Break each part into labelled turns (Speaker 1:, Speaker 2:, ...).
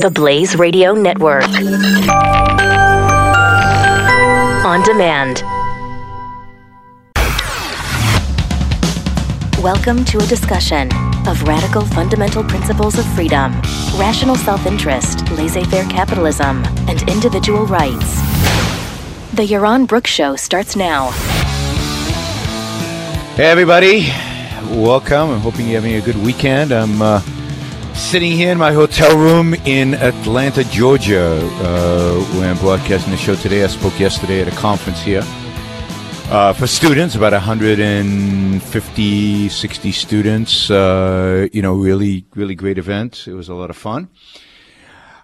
Speaker 1: The Blaze Radio Network. On demand. Welcome to a discussion of radical fundamental principles of freedom, rational self interest, laissez faire capitalism, and individual rights. The Yaron Brooks Show starts now.
Speaker 2: Hey, everybody. Welcome. I'm hoping you're having a good weekend. I'm uh, sitting here in my hotel room in Atlanta, Georgia, uh, where I'm broadcasting the show today. I spoke yesterday at a conference here uh, for students, about 150, 60 students. Uh, you know, really, really great event. It was a lot of fun.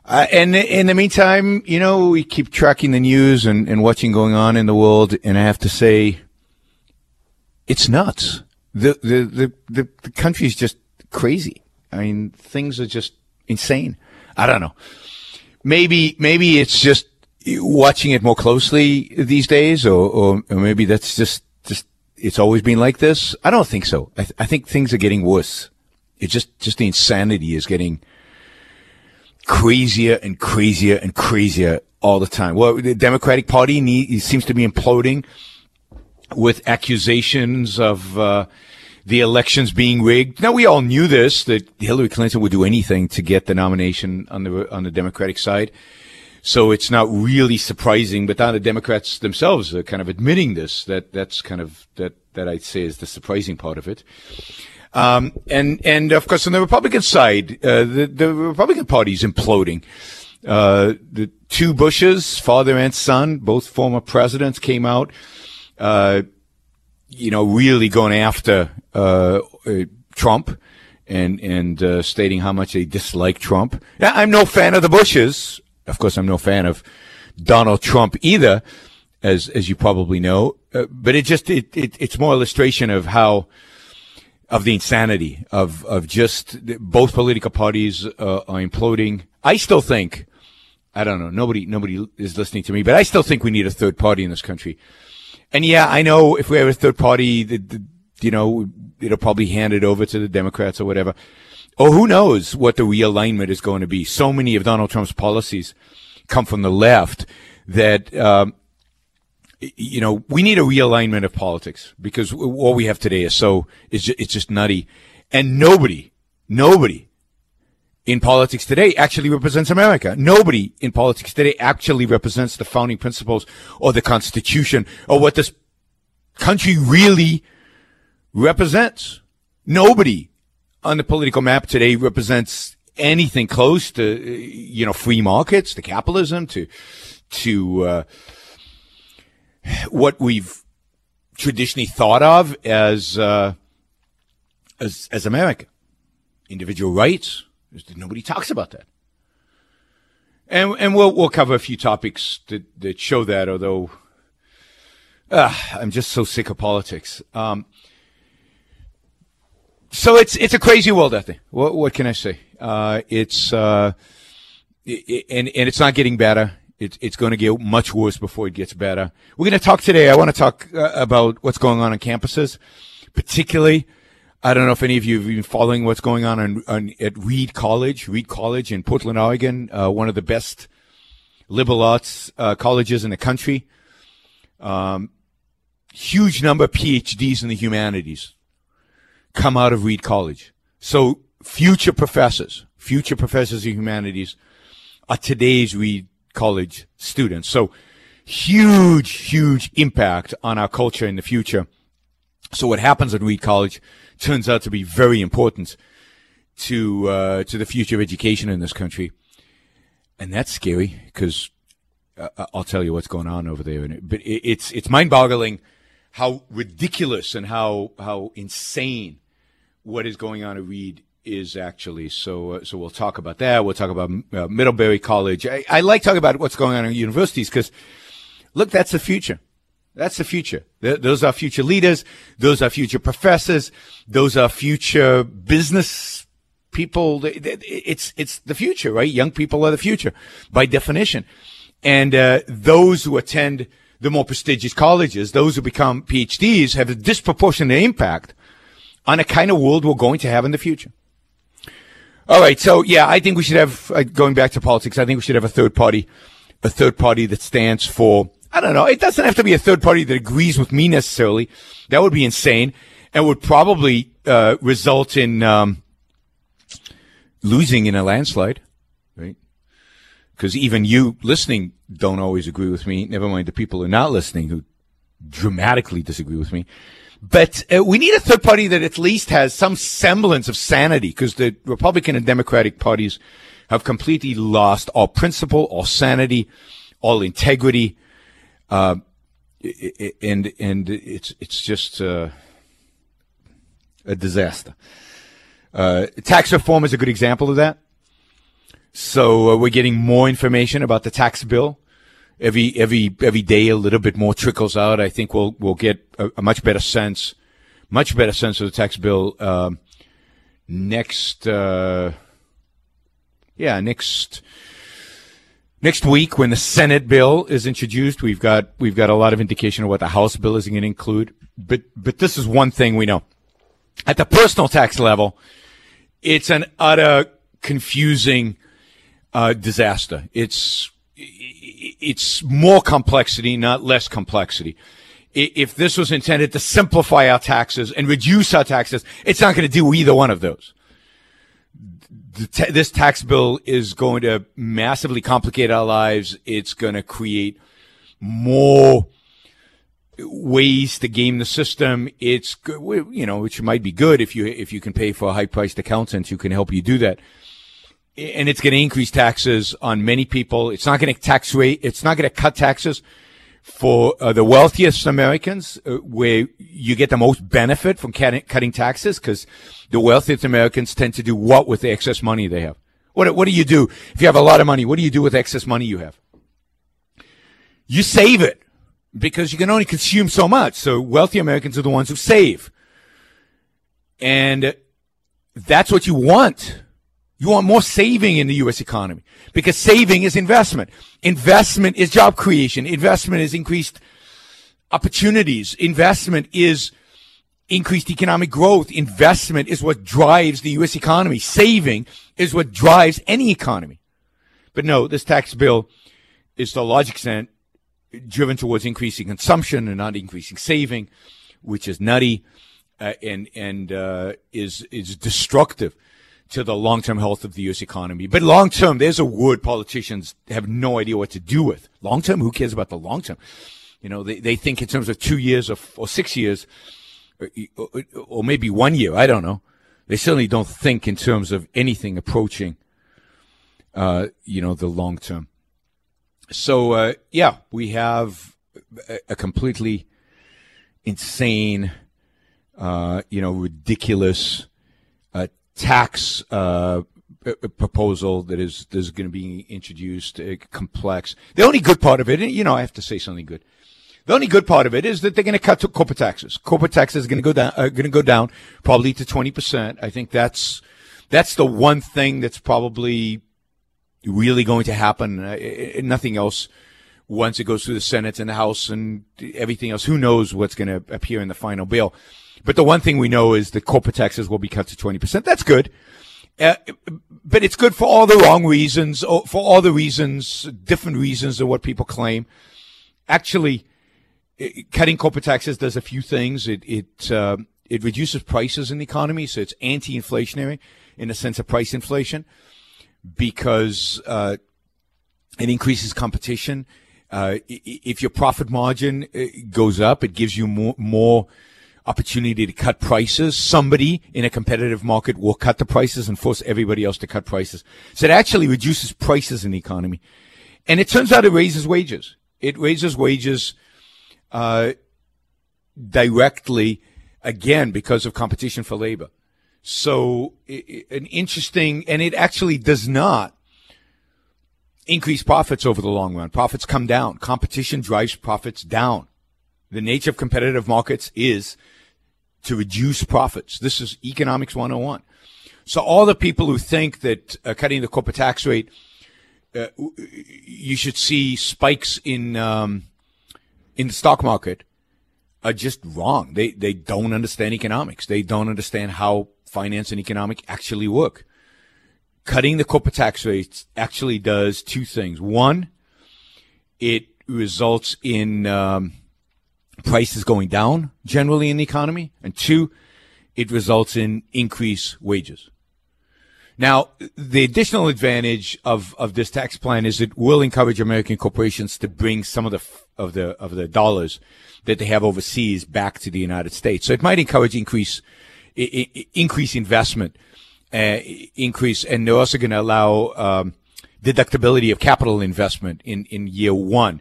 Speaker 2: Uh, and in the meantime, you know, we keep tracking the news and, and watching going on in the world. And I have to say, it's nuts. The, the, the, the, the country is just crazy. I mean, things are just insane. I don't know. Maybe, maybe it's just watching it more closely these days, or, or, or maybe that's just, just, it's always been like this. I don't think so. I, th- I think things are getting worse. It's just, just the insanity is getting, crazier and crazier and crazier all the time. Well, the Democratic Party need, seems to be imploding with accusations of uh, the elections being rigged. Now we all knew this that Hillary Clinton would do anything to get the nomination on the on the Democratic side. So it's not really surprising, but now the Democrats themselves are kind of admitting this. That that's kind of that that I'd say is the surprising part of it. Um, and and of course on the Republican side, uh, the the Republican Party is imploding. Uh, the two Bushes, father and son, both former presidents, came out, uh, you know, really going after uh, uh, Trump and and uh, stating how much they dislike Trump. I'm no fan of the Bushes. Of course, I'm no fan of Donald Trump either, as as you probably know. but it just it, it it's more illustration of how of the insanity of of just both political parties uh, are imploding. I still think, I don't know, nobody nobody is listening to me, but I still think we need a third party in this country. And yeah, I know if we have a third party, the, the, you know, it'll probably hand it over to the Democrats or whatever. Or who knows what the realignment is going to be. So many of Donald Trump's policies come from the left that um, you know, we need a realignment of politics because what we have today is so, it's just, it's just nutty. And nobody, nobody in politics today actually represents America. Nobody in politics today actually represents the founding principles or the Constitution or what this country really represents. Nobody on the political map today represents anything close to, you know, free markets, to capitalism, to, to, uh, what we've traditionally thought of as uh, as as America, individual rights. Nobody talks about that, and and we'll we'll cover a few topics that that show that. Although uh, I'm just so sick of politics. Um, so it's it's a crazy world out there. What what can I say? Uh, it's uh, it, and and it's not getting better. It's, it's going to get much worse before it gets better. We're going to talk today. I want to talk uh, about what's going on on campuses, particularly. I don't know if any of you have been following what's going on, on, on at Reed College, Reed College in Portland, Oregon, uh, one of the best liberal arts uh, colleges in the country. Um, huge number of PhDs in the humanities come out of Reed College. So future professors, future professors of humanities are today's Reed college students. So huge, huge impact on our culture in the future. So what happens at Reed College turns out to be very important to uh, to the future of education in this country, and that's scary because uh, I'll tell you what's going on over there. But it's it's mind-boggling how ridiculous and how how insane what is going on at Reed is actually. So, uh, so we'll talk about that. We'll talk about uh, Middlebury College. I, I, like talking about what's going on in universities because, look, that's the future. That's the future. Th- those are future leaders. Those are future professors. Those are future business people. It's it's the future, right? Young people are the future by definition, and uh, those who attend the more prestigious colleges, those who become PhDs, have a disproportionate impact on the kind of world we're going to have in the future. All right. So yeah, I think we should have uh, going back to politics. I think we should have a third party, a third party that stands for. I don't know. It doesn't have to be a third party that agrees with me necessarily. That would be insane, and would probably uh, result in um, losing in a landslide, right? Because even you listening don't always agree with me. Never mind the people who are not listening who dramatically disagree with me. But uh, we need a third party that at least has some semblance of sanity because the Republican and Democratic parties have completely lost all principle, all sanity, all integrity. Uh, and, and it's, it's just, uh, a disaster. Uh, tax reform is a good example of that. So uh, we're getting more information about the tax bill every every every day. A little bit more trickles out. I think we'll we'll get a, a much better sense, much better sense of the tax bill um, next. Uh, yeah, next next week when the Senate bill is introduced. We've got we've got a lot of indication of what the House bill is going to include. But but this is one thing we know at the personal tax level it's an utter confusing uh, disaster. It's it's more complexity, not less complexity. If this was intended to simplify our taxes and reduce our taxes, it's not going to do either one of those. This tax bill is going to massively complicate our lives. It's going to create more ways to game the system. It's good, you know, which might be good if you if you can pay for a high priced accountant who can help you do that. And it's going to increase taxes on many people. It's not going to tax rate. It's not going to cut taxes for uh, the wealthiest Americans, uh, where you get the most benefit from cutting taxes, because the wealthiest Americans tend to do what with the excess money they have. What what do you do if you have a lot of money? What do you do with excess money you have? You save it because you can only consume so much. So wealthy Americans are the ones who save. And that's what you want. You want more saving in the U.S. economy because saving is investment. Investment is job creation. Investment is increased opportunities. Investment is increased economic growth. Investment is what drives the U.S. economy. Saving is what drives any economy. But no, this tax bill is to a large extent driven towards increasing consumption and not increasing saving, which is nutty uh, and and uh, is is destructive to the long term health of the U.S. economy. But long term, there's a word politicians have no idea what to do with. Long term, who cares about the long term? You know, they, they think in terms of two years or, or six years, or, or maybe one year. I don't know. They certainly don't think in terms of anything approaching, uh, you know, the long term so uh, yeah, we have a, a completely insane, uh, you know, ridiculous tax uh, proposal that is is going to be introduced. Uh, complex. The only good part of it, you know, I have to say something good. The only good part of it is that they're going to cut corporate taxes. Corporate taxes are going to go down. Are going to go down probably to twenty percent. I think that's that's the one thing that's probably really going to happen. Uh, nothing else once it goes through the Senate and the House and everything else. Who knows what's going to appear in the final bill? But the one thing we know is the corporate taxes will be cut to 20%. That's good. Uh, but it's good for all the wrong reasons, for all the reasons, different reasons of what people claim. Actually, cutting corporate taxes does a few things. It, it, uh, it reduces prices in the economy, so it's anti-inflationary in the sense of price inflation because uh, it increases competition. Uh, if your profit margin uh, goes up, it gives you more, more opportunity to cut prices. Somebody in a competitive market will cut the prices and force everybody else to cut prices. So it actually reduces prices in the economy. And it turns out it raises wages. It raises wages uh, directly, again, because of competition for labor. So an interesting, and it actually does not increase profits over the long run. Profits come down. Competition drives profits down. The nature of competitive markets is to reduce profits. This is economics 101. So all the people who think that uh, cutting the corporate tax rate, uh, you should see spikes in um, in the stock market are just wrong. They they don't understand economics. They don't understand how finance and economic actually work. Cutting the corporate tax rates actually does two things. One, it results in um, prices going down generally in the economy, and two, it results in increased wages. Now, the additional advantage of, of this tax plan is it will encourage American corporations to bring some of the of the of the dollars that they have overseas back to the United States. So it might encourage increase increase investment, uh, increase, and they're also going to allow um, deductibility of capital investment in in year one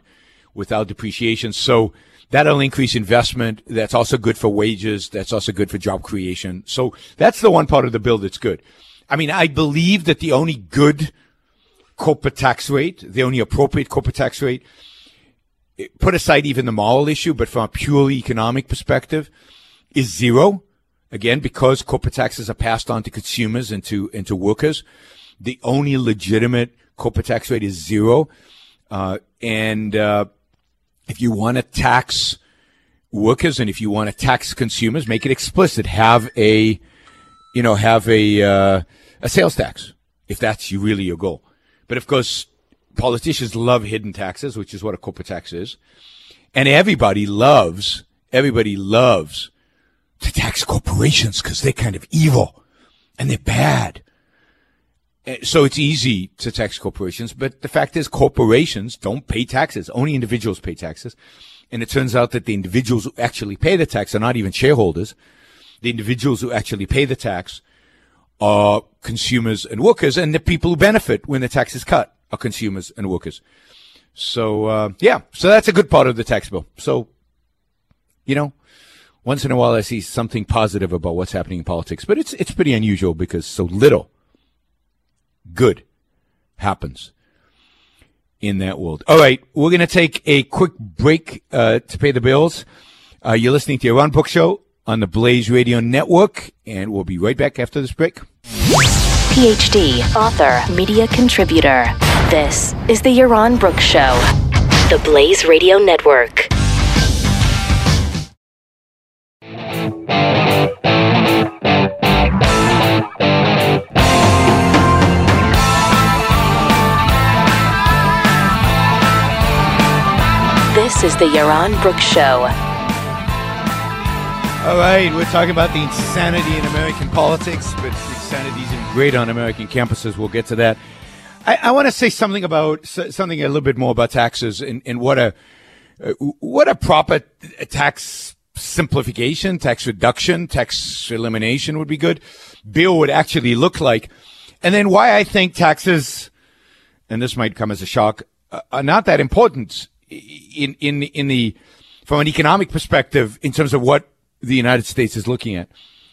Speaker 2: without depreciation. So that'll increase investment. That's also good for wages. That's also good for job creation. So that's the one part of the bill that's good. I mean, I believe that the only good corporate tax rate, the only appropriate corporate tax rate, put aside even the moral issue, but from a purely economic perspective, is zero. Again, because corporate taxes are passed on to consumers and to, and to workers, the only legitimate corporate tax rate is zero. Uh, and, uh, if you want to tax workers and if you want to tax consumers, make it explicit. Have a, you know, have a, uh, a sales tax if that's really your goal. But of course, politicians love hidden taxes, which is what a corporate tax is. And everybody loves, everybody loves to tax corporations because they're kind of evil and they're bad. So it's easy to tax corporations, but the fact is corporations don't pay taxes. Only individuals pay taxes. And it turns out that the individuals who actually pay the tax are not even shareholders. The individuals who actually pay the tax are consumers and workers, and the people who benefit when the tax is cut are consumers and workers. So, uh, yeah, so that's a good part of the tax bill. So, you know, once in a while I see something positive about what's happening in politics, but it's, it's pretty unusual because so little good happens in that world. All right, we're going to take a quick break uh, to pay the bills. Uh, you're listening to Yaron Brook Show on the Blaze Radio Network, and we'll be right back after this break.
Speaker 1: PhD, author, media contributor. This is the Yaron Brook Show, the Blaze Radio Network. This is the Yaron Brook Show.
Speaker 2: All right, we're talking about the insanity in American politics, but insanity is great on American campuses. We'll get to that. I, I want to say something about something a little bit more about taxes and, and what a uh, what a proper tax simplification, tax reduction, tax elimination would be good. Bill would actually look like, and then why I think taxes, and this might come as a shock, uh, are not that important in in in the from an economic perspective in terms of what the United States is looking at.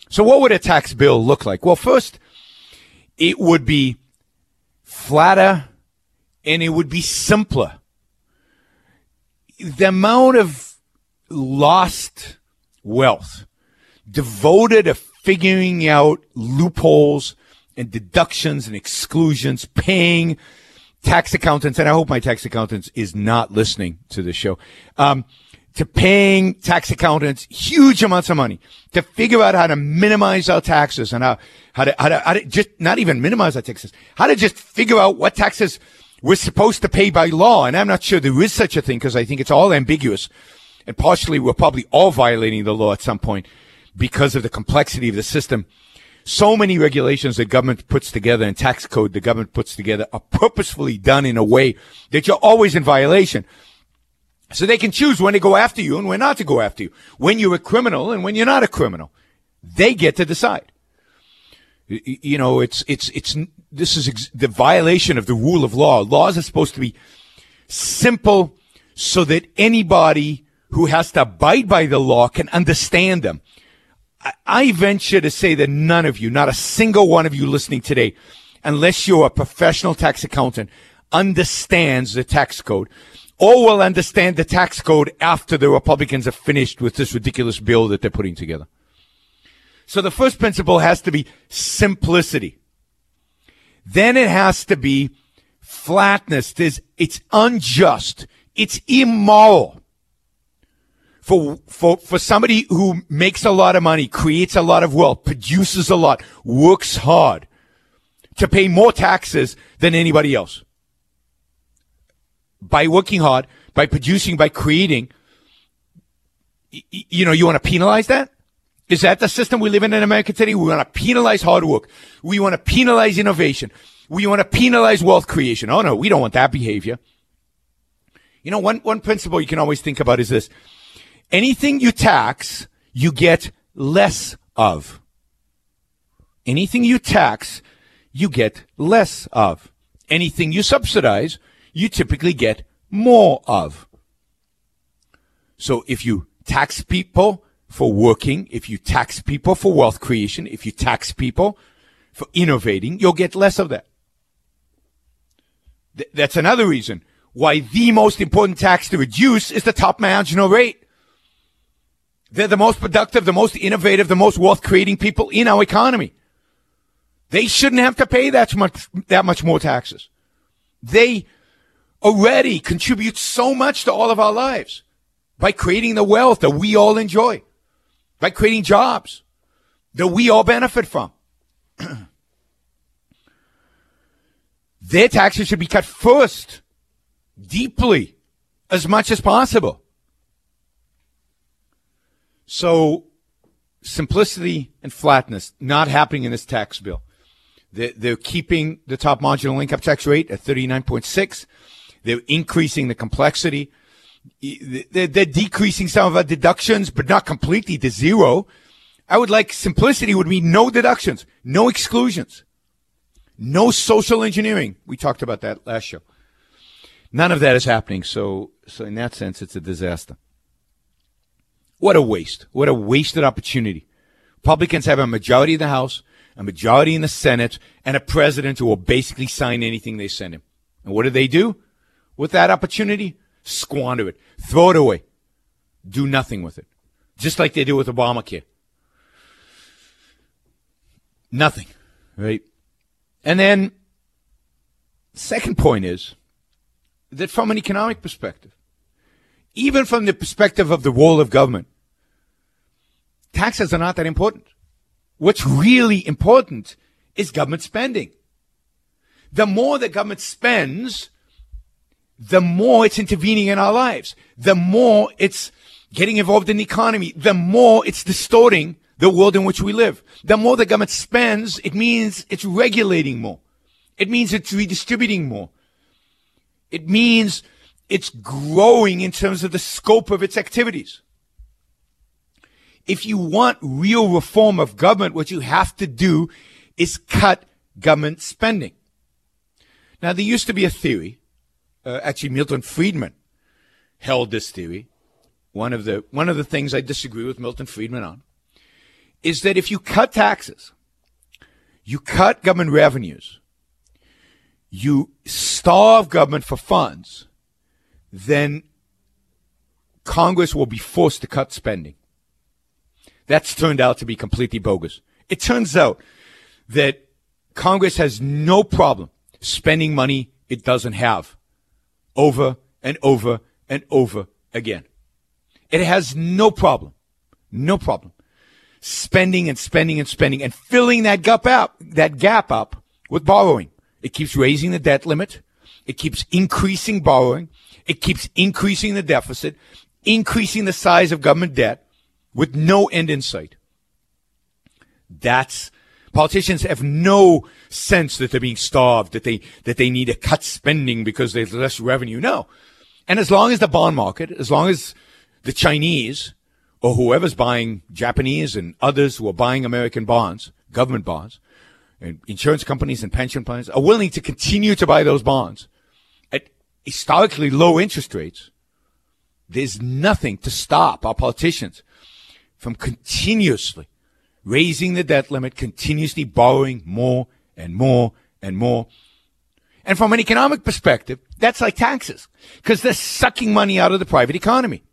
Speaker 2: So what would a tax bill look like? Well, first, it would be flatter and it would be simpler. The amount of lost wealth devoted to figuring out loopholes and deductions and exclusions, paying tax accountants, and I hope my tax accountant is not listening to this show. Um, to paying tax accountants huge amounts of money to figure out how to minimize our taxes and how, how to, how to, how to just not even minimize our taxes, how to just figure out what taxes we're supposed to pay by law. And I'm not sure there is such a thing because I think it's all ambiguous. And partially we're probably all violating the law at some point because of the complexity of the system. So many regulations the government puts together and tax code the government puts together are purposefully done in a way that you're always in violation. So they can choose when to go after you and when not to go after you. When you're a criminal and when you're not a criminal. They get to decide. You know, it's, it's, it's, this is ex- the violation of the rule of law. Laws are supposed to be simple so that anybody who has to abide by the law can understand them. I, venture to say that none of you, not a single one of you listening today, unless you're a professional tax accountant, understands the tax code or will understand the tax code after the Republicans are finished with this ridiculous bill that they're putting together. So the first principle has to be simplicity. Then it has to be flatness. There's, it's unjust. It's immoral for, for, for somebody who makes a lot of money, creates a lot of wealth, produces a lot, works hard to pay more taxes than anybody else. By working hard, by producing, by creating, you know, you want to penalize that? Is that the system we live in in America today? We want to penalize hard work. We want to penalize innovation. We want to penalize wealth creation. Oh no, we don't want that behavior. You know, one, one principle you can always think about is this. Anything you tax, you get less of. Anything you tax, you get less of. Anything you subsidize, you typically get more of. So if you tax people for working, if you tax people for wealth creation, if you tax people for innovating, you'll get less of that. Th- that's another reason why the most important tax to reduce is the top marginal rate. They're the most productive, the most innovative, the most wealth creating people in our economy. They shouldn't have to pay that much, that much more taxes. They already contribute so much to all of our lives by creating the wealth that we all enjoy, by creating jobs that we all benefit from. Their taxes should be cut first, deeply, as much as possible. So, simplicity and flatness not happening in this tax bill. They're, keeping the top marginal income tax rate at 39.6. They're increasing the complexity. They're, they're decreasing some of our deductions, but not completely to zero. I would like simplicity would mean no deductions, no exclusions, no social engineering. We talked about that last show. None of that is happening. So, so in that sense, it's a disaster. What a waste. What a wasted opportunity. Republicans have a majority in the House, a majority in the Senate, and a president who will basically sign anything they send him. And what do they do with that opportunity? Squander it. Throw it away. Do nothing with it. Just like they do with Obamacare. Nothing. Right? And then, second point is that from an economic perspective, even from the perspective of the role of government, taxes are not that important. What's really important is government spending. The more the government spends, the more it's intervening in our lives, the more it's getting involved in the economy, the more it's distorting the world in which we live. The more the government spends, it means it's regulating more. It means it's redistributing more. It means it's growing in terms of the scope of its activities. If you want real reform of government, what you have to do is cut government spending. Now, there used to be a theory uh, actually Milton Friedman held this theory. One of the one of the things I disagree with Milton Friedman on is that if you cut taxes, you cut government revenues, you starve government for funds, then Congress will be forced to cut spending. That's turned out to be completely bogus. It turns out that Congress has no problem spending money it doesn't have over and over and over again. It has no problem, no problem spending and spending and spending and filling that gap up, that gap up with borrowing. It keeps raising the debt limit. It keeps increasing borrowing. It keeps increasing the deficit, increasing the size of government debt with no end in sight. That's Politicians have no sense that they're being starved, that they, that they need to cut spending because there's less revenue. No. And as long as the bond market, as long as the Chinese or whoever's buying Japanese and others who are buying American bonds, government bonds, and insurance companies and pension plans are willing to continue to buy those bonds at historically low interest rates, there's nothing to stop our politicians from continuously raising the debt limit, continuously borrowing more and more and more. And from an economic perspective, that's like taxes because they're sucking money out of the private economy.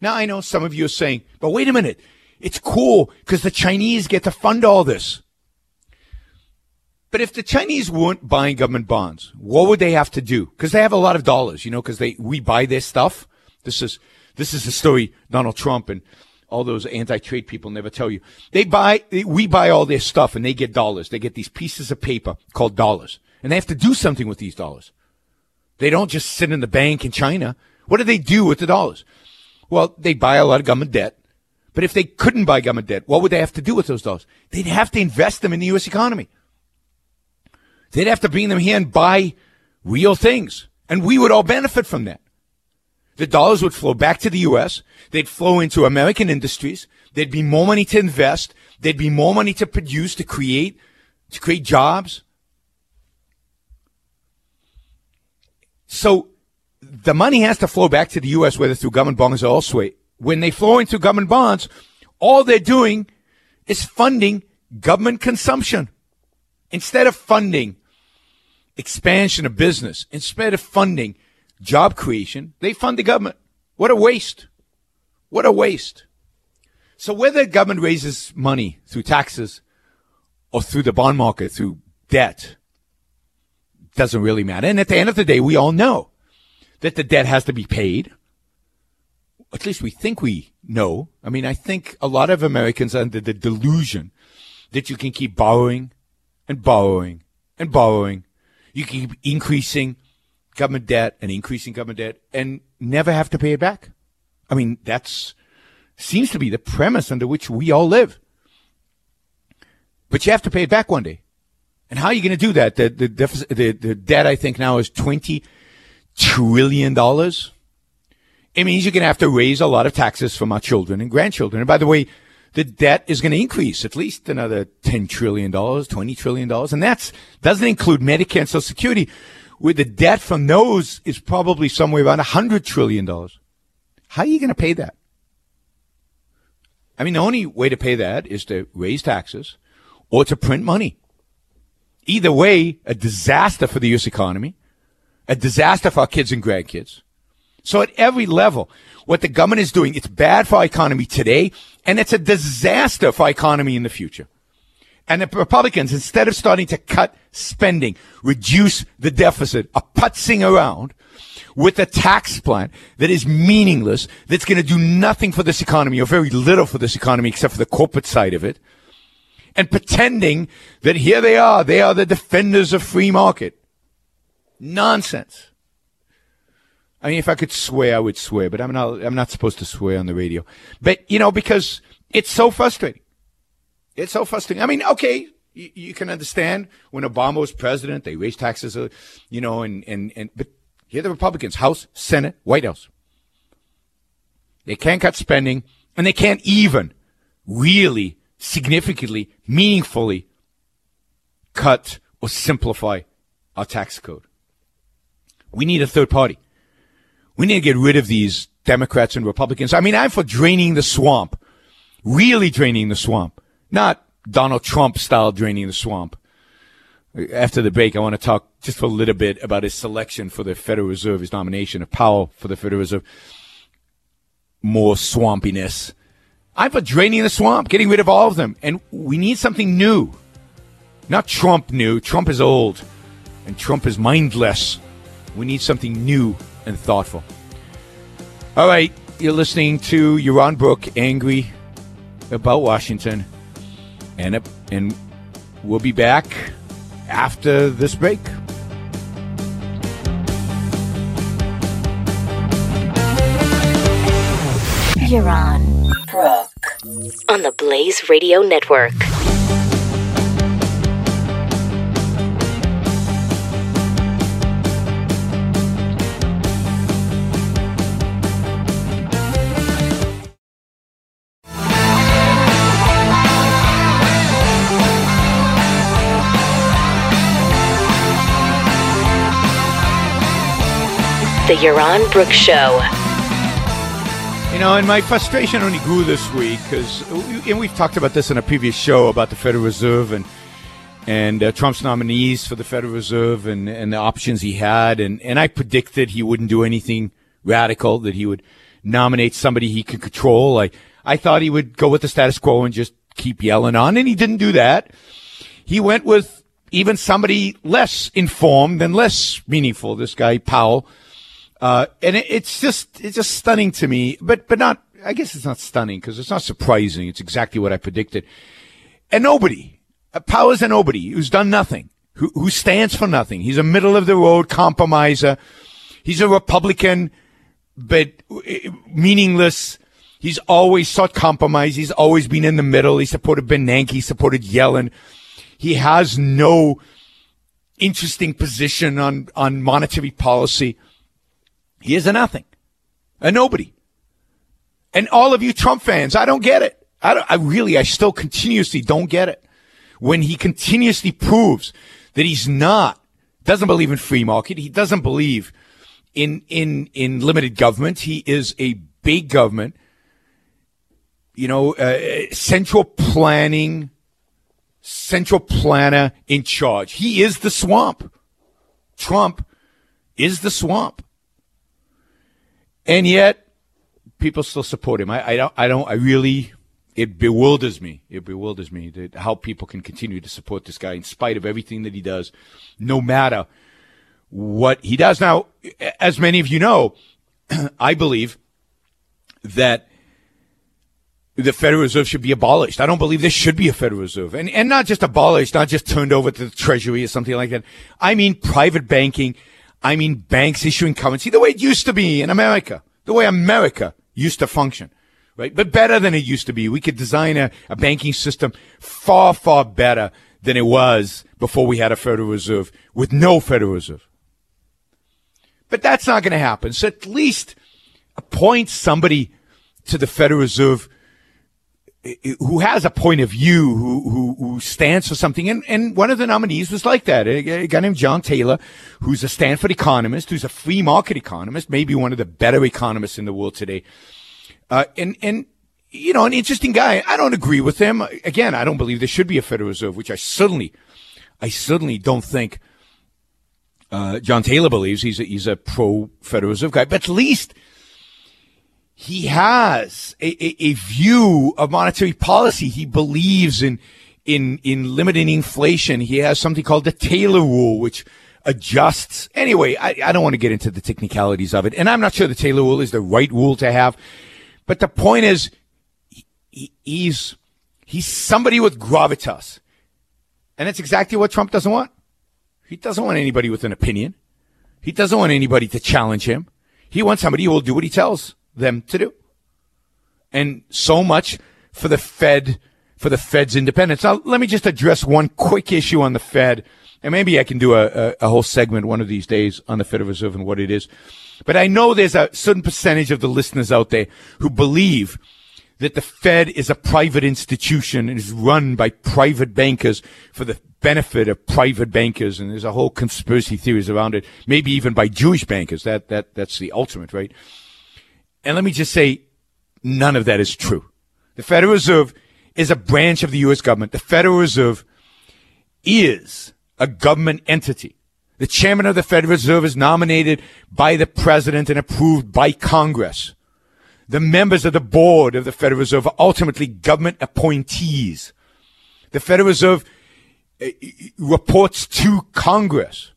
Speaker 2: Now, I know some of you are saying, but wait a minute. It's cool because the Chinese get to fund all this. But if the Chinese weren't buying government bonds, what would they have to do? Because they have a lot of dollars, you know, because they we buy their stuff. This is this is the story Donald Trump and all those anti-trade people never tell you. They buy, we buy all their stuff and they get dollars. They get these pieces of paper called dollars and they have to do something with these dollars. They don't just sit in the bank in China. What do they do with the dollars? Well, they buy a lot of government debt. But if they couldn't buy government debt, what would they have to do with those dollars? They'd have to invest them in the U.S. economy. They'd have to bring them here and buy real things. And we would all benefit from that. The dollars would flow back to the U.S. They'd flow into American industries. There'd be more money to invest. There'd be more money to produce, to create, to create jobs. So the money has to flow back to the U.S., whether through government bonds or elsewhere. When they flow into government bonds, all they're doing is funding government consumption. Instead of funding expansion of business, instead of funding job creation, they fund the government. What a waste. What a waste. So whether the government raises money through taxes or through the bond market, through debt, doesn't really matter. And at the end of the day, we all know that the debt has to be paid. At least we think we know. I mean, I think a lot of Americans are under the delusion that you can keep borrowing and borrowing and borrowing. You keep increasing government debt and increasing government debt and never have to pay it back. I mean, that's seems to be the premise under which we all live. But you have to pay it back one day. And how are you going to do that? The, the, deficit, the, the debt, I think now is $20 trillion. It means you're going to have to raise a lot of taxes from our children and grandchildren. And by the way, the debt is going to increase at least another $10 trillion, $20 trillion. And that's, doesn't include Medicare and Social Security, with the debt from those is probably somewhere around $100 trillion. How are you going to pay that? I mean, the only way to pay that is to raise taxes or to print money. Either way, a disaster for the U.S. economy, a disaster for our kids and grandkids. So at every level, what the government is doing, it's bad for our economy today, and it's a disaster for our economy in the future. And the Republicans, instead of starting to cut spending, reduce the deficit, are putzing around with a tax plan that is meaningless, that's going to do nothing for this economy or very little for this economy except for the corporate side of it, and pretending that here they are, they are the defenders of free market. Nonsense. I mean, if I could swear, I would swear, but I'm not, I'm not supposed to swear on the radio. But, you know, because it's so frustrating. It's so frustrating. I mean, okay, you, you, can understand when Obama was president, they raised taxes, uh, you know, and, and, and, but here the Republicans, House, Senate, White House. They can't cut spending and they can't even really significantly, meaningfully cut or simplify our tax code. We need a third party. We need to get rid of these Democrats and Republicans. I mean, I'm for draining the swamp, really draining the swamp not Donald Trump style draining the swamp. After the break, I want to talk just for a little bit about his selection for the Federal Reserve, his nomination of Powell for the Federal Reserve. More swampiness. I'm for draining the swamp, getting rid of all of them. And we need something new. Not Trump new. Trump is old. And Trump is mindless. We need something new and thoughtful. All right. You're listening to Yaron Brook, angry about Washington and and we'll be back after this break.
Speaker 1: Yaron Brook on the Blaze Radio Network. The Yaron Brooks Show.
Speaker 2: You know, and my frustration only grew this week because, and we've talked about this in a previous show about the Federal Reserve and and uh, Trump's nominees for the Federal Reserve and and the options he had, and and I predicted he wouldn't do anything radical, that he would nominate somebody he could control. I I thought he would go with the status quo and just keep Yellen on, and he didn't do that. He went with even somebody less informed and less meaningful. This guy Powell uh, and it, it's just it's just stunning to me. But but not I guess it's not stunning because it's not surprising. It's exactly what I predicted. And nobody, uh, Powers and nobody who's done nothing, who, who stands for nothing. He's a middle of the road compromiser. He's a Republican, but uh, meaningless. He's always sought compromise. He's always been in the middle. He supported Bernanke. He supported Yellen. He has no interesting position on, on monetary policy. He is a nothing, a nobody. And all of you Trump fans, I don't get it. I, I really, I still continuously don't get it. When he continuously proves that he's not, doesn't believe in free market, he doesn't believe in, in, in limited government. He is a big government, you know, uh, central planning, central planner in charge. He is the swamp. Trump is the swamp. And yet, people still support him. I, I don't. I don't. I really. It bewilders me. It bewilders me that how people can continue to support this guy in spite of everything that he does, no matter what he does. Now, as many of you know, I believe that the Federal Reserve should be abolished. I don't believe there should be a Federal Reserve. And, and not just abolished, not just turned over to the Treasury or something like that. I mean private banking. I mean banks issuing currency the way it used to be in America, the way America used to function, right? But better than it used to be. We could design a, a banking system far, far better than it was before we had a Federal Reserve with no Federal Reserve. But that's not going to happen. So at least appoint somebody to the Federal Reserve who has a point of view, who, who, who stands for something. And, and one of the nominees was like that. A, guy named John Taylor, who's a Stanford economist, who's a free market economist, maybe one of the better economists in the world today. Uh, and, and, you know, an interesting guy. I don't agree with him. Again, I don't believe there should be a Federal Reserve, which I certainly, I certainly don't think, uh, John Taylor believes he's a, he's a pro Federal Reserve guy, but at least he has a, a, a, view of monetary policy. He believes in, in, in limiting inflation. He has something called the Taylor rule, which adjusts. Anyway, I, I don't want to get into the technicalities of it. And I'm not sure the Taylor rule is the right rule to have. But the point is, he, he's, he's somebody with gravitas. And that's exactly what Trump doesn't want. He doesn't want anybody with an opinion. He doesn't want anybody to challenge him. He wants somebody who will do what he tells them to do. And so much for the Fed, for the Fed's independence. Now, let me just address one quick issue on the Fed. And maybe I can do a, a, a whole segment one of these days on the Federal Reserve and what it is. But I know there's a certain percentage of the listeners out there who believe that the Fed is a private institution and is run by private bankers for the benefit of private bankers. And there's a whole conspiracy theories around it, maybe even by Jewish bankers. That, that, that's the ultimate, right? And let me just say, none of that is true. The Federal Reserve is a branch of the U.S. government. The Federal Reserve is a government entity. The chairman of the Federal Reserve is nominated by the president and approved by Congress. The members of the board of the Federal Reserve are ultimately government appointees. The Federal Reserve uh, reports to Congress.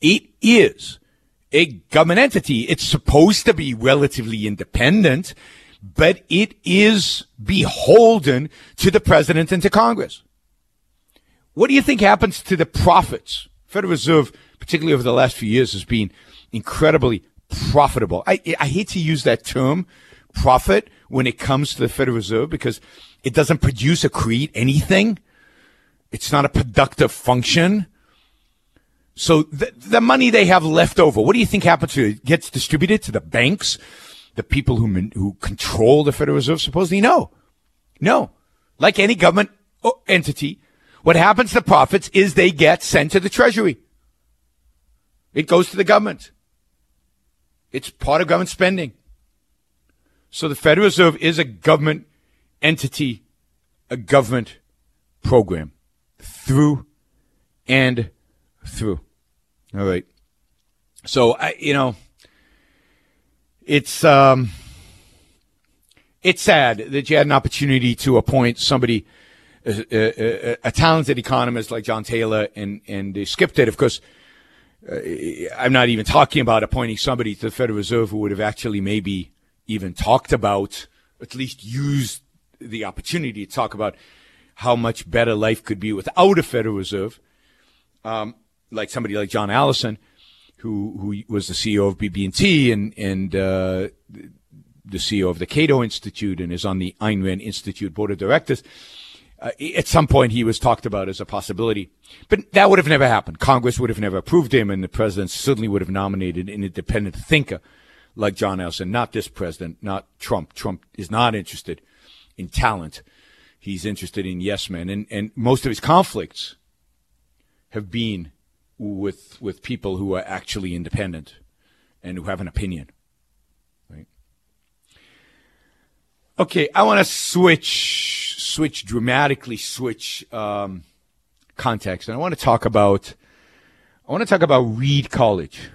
Speaker 2: It is a government entity. It's supposed to be relatively independent, but it is beholden to the president and to Congress. What do you think happens to the profits? Federal Reserve, particularly over the last few years, has been incredibly profitable. I, I hate to use that term, profit, when it comes to the Federal Reserve because it doesn't produce or create anything. It's not a productive function. So the, the money they have left over, what do you think happens to it? Gets distributed to the banks, the people who who control the Federal Reserve? Supposedly, no, no. Like any government uh, entity, what happens to profits is they get sent to the Treasury. It goes to the government. It's part of government spending. So the Federal Reserve is a government entity, a government program through and through. All right. So I, you know, it's um, it's sad that you had an opportunity to appoint somebody, a, a, a talented economist like John Taylor, and and they skipped it. Of course, uh, I'm not even talking about appointing somebody to the Federal Reserve who would have actually maybe even talked about, at least used the opportunity to talk about how much better life could be without a Federal Reserve. Um, like somebody like John Allison, who who was the CEO of BB&T and and uh, the CEO of the Cato Institute and is on the Ayn Rand Institute board of directors. Uh, at some point, he was talked about as a possibility, but that would have never happened. Congress would have never approved him, and the president certainly would have nominated an independent thinker like John Allison, not this president, not Trump. Trump is not interested in talent. He's interested in yes men, and and most of his conflicts have been with with people who are actually independent and who have an opinion. Right? Okay, I want to switch switch dramatically switch um, context, and I want to talk about I want to talk about Reed College.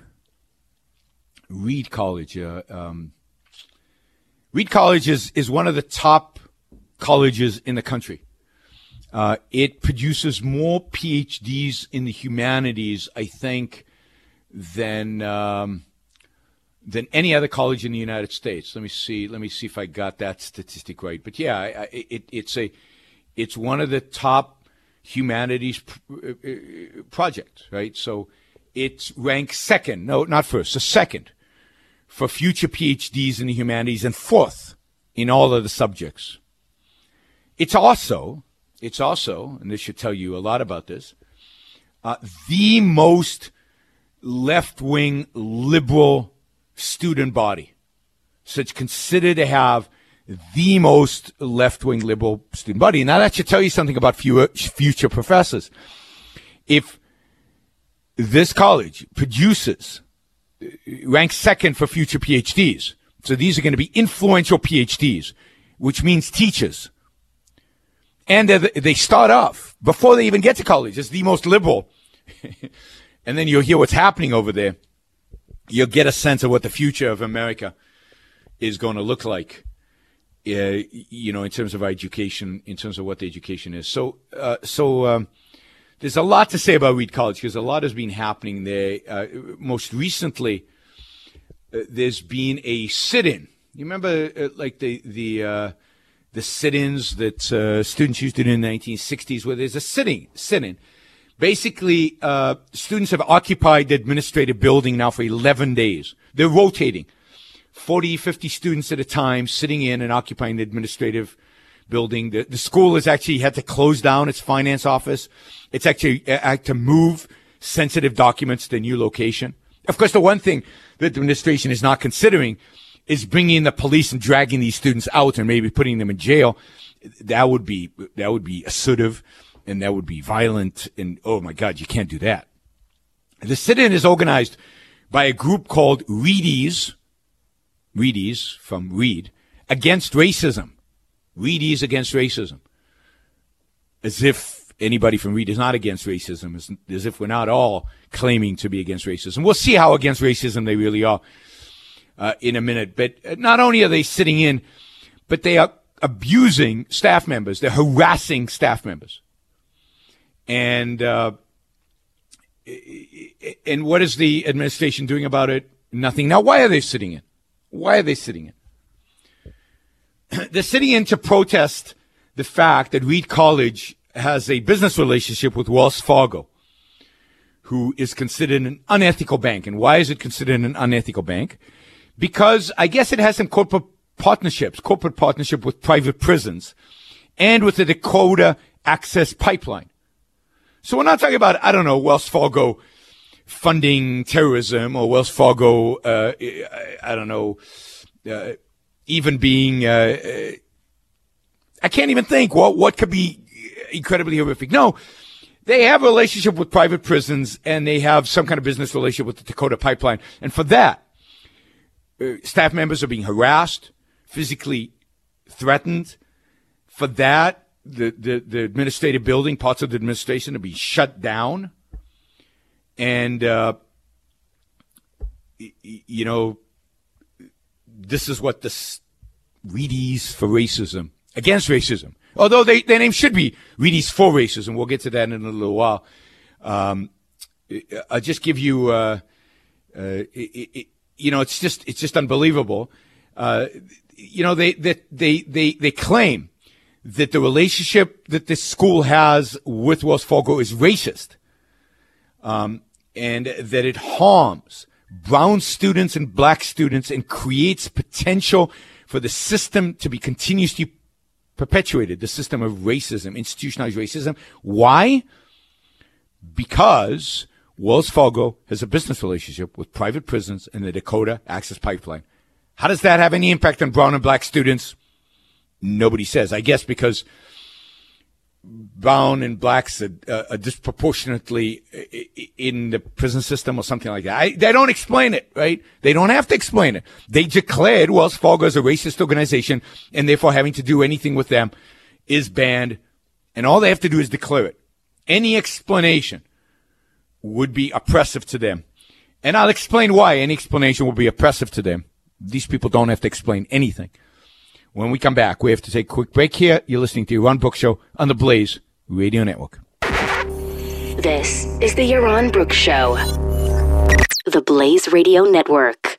Speaker 2: Reed College. Uh, um, Reed College is is one of the top colleges in the country. Uh, it produces more PhDs in the humanities, I think, than um, than any other college in the United States. Let me see. Let me see if I got that statistic right. But yeah, I, I, it, it's a it's one of the top humanities pr- uh, uh projects, right? So it's ranked second. No, not first. The second for future PhDs in the humanities and fourth in all of the subjects. It's also it's also, and this should tell you a lot about this, uh, the most left wing liberal student body. So it's considered to have the most left wing liberal student body. Now that should tell you something about future professors. If this college produces, ranks second for future PhDs, so these are going to be influential PhDs, which means teachers and they start off before they even get to college as the most liberal. and then you'll hear what's happening over there. You'll get a sense of what the future of America is going to look like. Uh, you know, in terms of education, in terms of what the education is. So, uh, so um, there's a lot to say about Reed College because a lot has been happening there. Uh, most recently, uh, there's been a sit-in. You remember, uh, like the the uh, the sit-ins that uh, students used to do in the 1960s, where there's a sitting sit-in. Basically, uh, students have occupied the administrative building now for 11 days. They're rotating, 40, 50 students at a time, sitting in and occupying the administrative building. The, the school has actually had to close down its finance office. It's actually uh, had to move sensitive documents to a new location. Of course, the one thing that the administration is not considering is bringing the police and dragging these students out and maybe putting them in jail, that would be that would be assertive and that would be violent. And oh my God, you can't do that. The sit-in is organized by a group called Reedies, Reedies from Reed, against racism. Reedies against racism. As if anybody from Reed is not against racism, as, as if we're not all claiming to be against racism. We'll see how against racism they really are uh, in a minute. But not only are they sitting in, but they are abusing staff members. They're harassing staff members. And uh, and what is the administration doing about it? Nothing. Now, why are they sitting in? Why are they sitting in? They're sitting in to protest the fact that Reed College has a business relationship with Wells Fargo, who is considered an unethical bank. And why is it considered an unethical bank? Because I guess it has some corporate partnerships, corporate partnership with private prisons and with the Dakota Access Pipeline. So we're not talking about, I don't know, Wells Fargo funding terrorism or Wells Fargo, uh, I don't know, uh, even being, uh, uh, I can't even think what, what could be incredibly horrific. No, they have a relationship with private prisons and they have some kind of business relationship with the Dakota Pipeline. And for that, staff members are being harassed, physically threatened. For that, the, the, the administrative building, parts of the administration are being shut down. And, uh, you know, this is what the Reedies for racism, against racism, although they, their name should be Reedies for racism. We'll get to that in a little while. Um, I'll just give you, uh, uh, it, it, you know, it's just it's just unbelievable. uh, you know, they, that they, they, they claim that the relationship that this school has with Wells Fargo is racist, um, and that it harms brown students and black students and creates potential for the system to be continuously perpetuated, the system of racism, institutionalized racism. Why? Because Wells Fargo has a business relationship with private prisons and the Dakota Access Pipeline. How does that have any impact on brown and black students? Nobody says. I guess because brown and blacks are, uh, are, disproportionately in the prison system or something like that. I, they don't explain it, right? They don't have to explain it. They declared Wells Fargo as a racist organization and therefore having to do anything with them is banned. And all they have to do is declare it. Any explanation would be oppressive to them. And I'll explain why any explanation will be oppressive to them. These people don't have to explain anything. When we come back, we have to take a quick break here. You're listening to Yaron Brook Show on the Blaze Radio Network.
Speaker 1: This is the Yaron Brook Show, the Blaze Radio Network.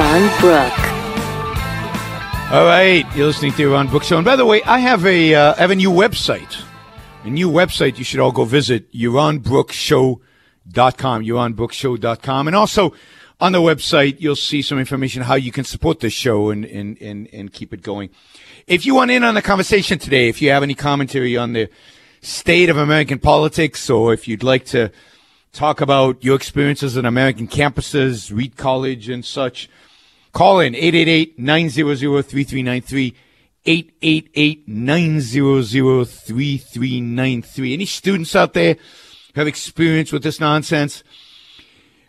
Speaker 1: Yaron Brook.
Speaker 2: All right, you're listening to Ron Brook Show. And by the way, I have a uh, I have a new website. A new website you should all go visit, YaronBrookShow.com, YaronBrookShow.com. And also on the website, you'll see some information how you can support this show and, and, and, and keep it going. If you want in on the conversation today, if you have any commentary on the state of American politics, or if you'd like to talk about your experiences in American campuses, Reed College and such, Call in 888-900-3393. 888-900-3393. Any students out there have experience with this nonsense?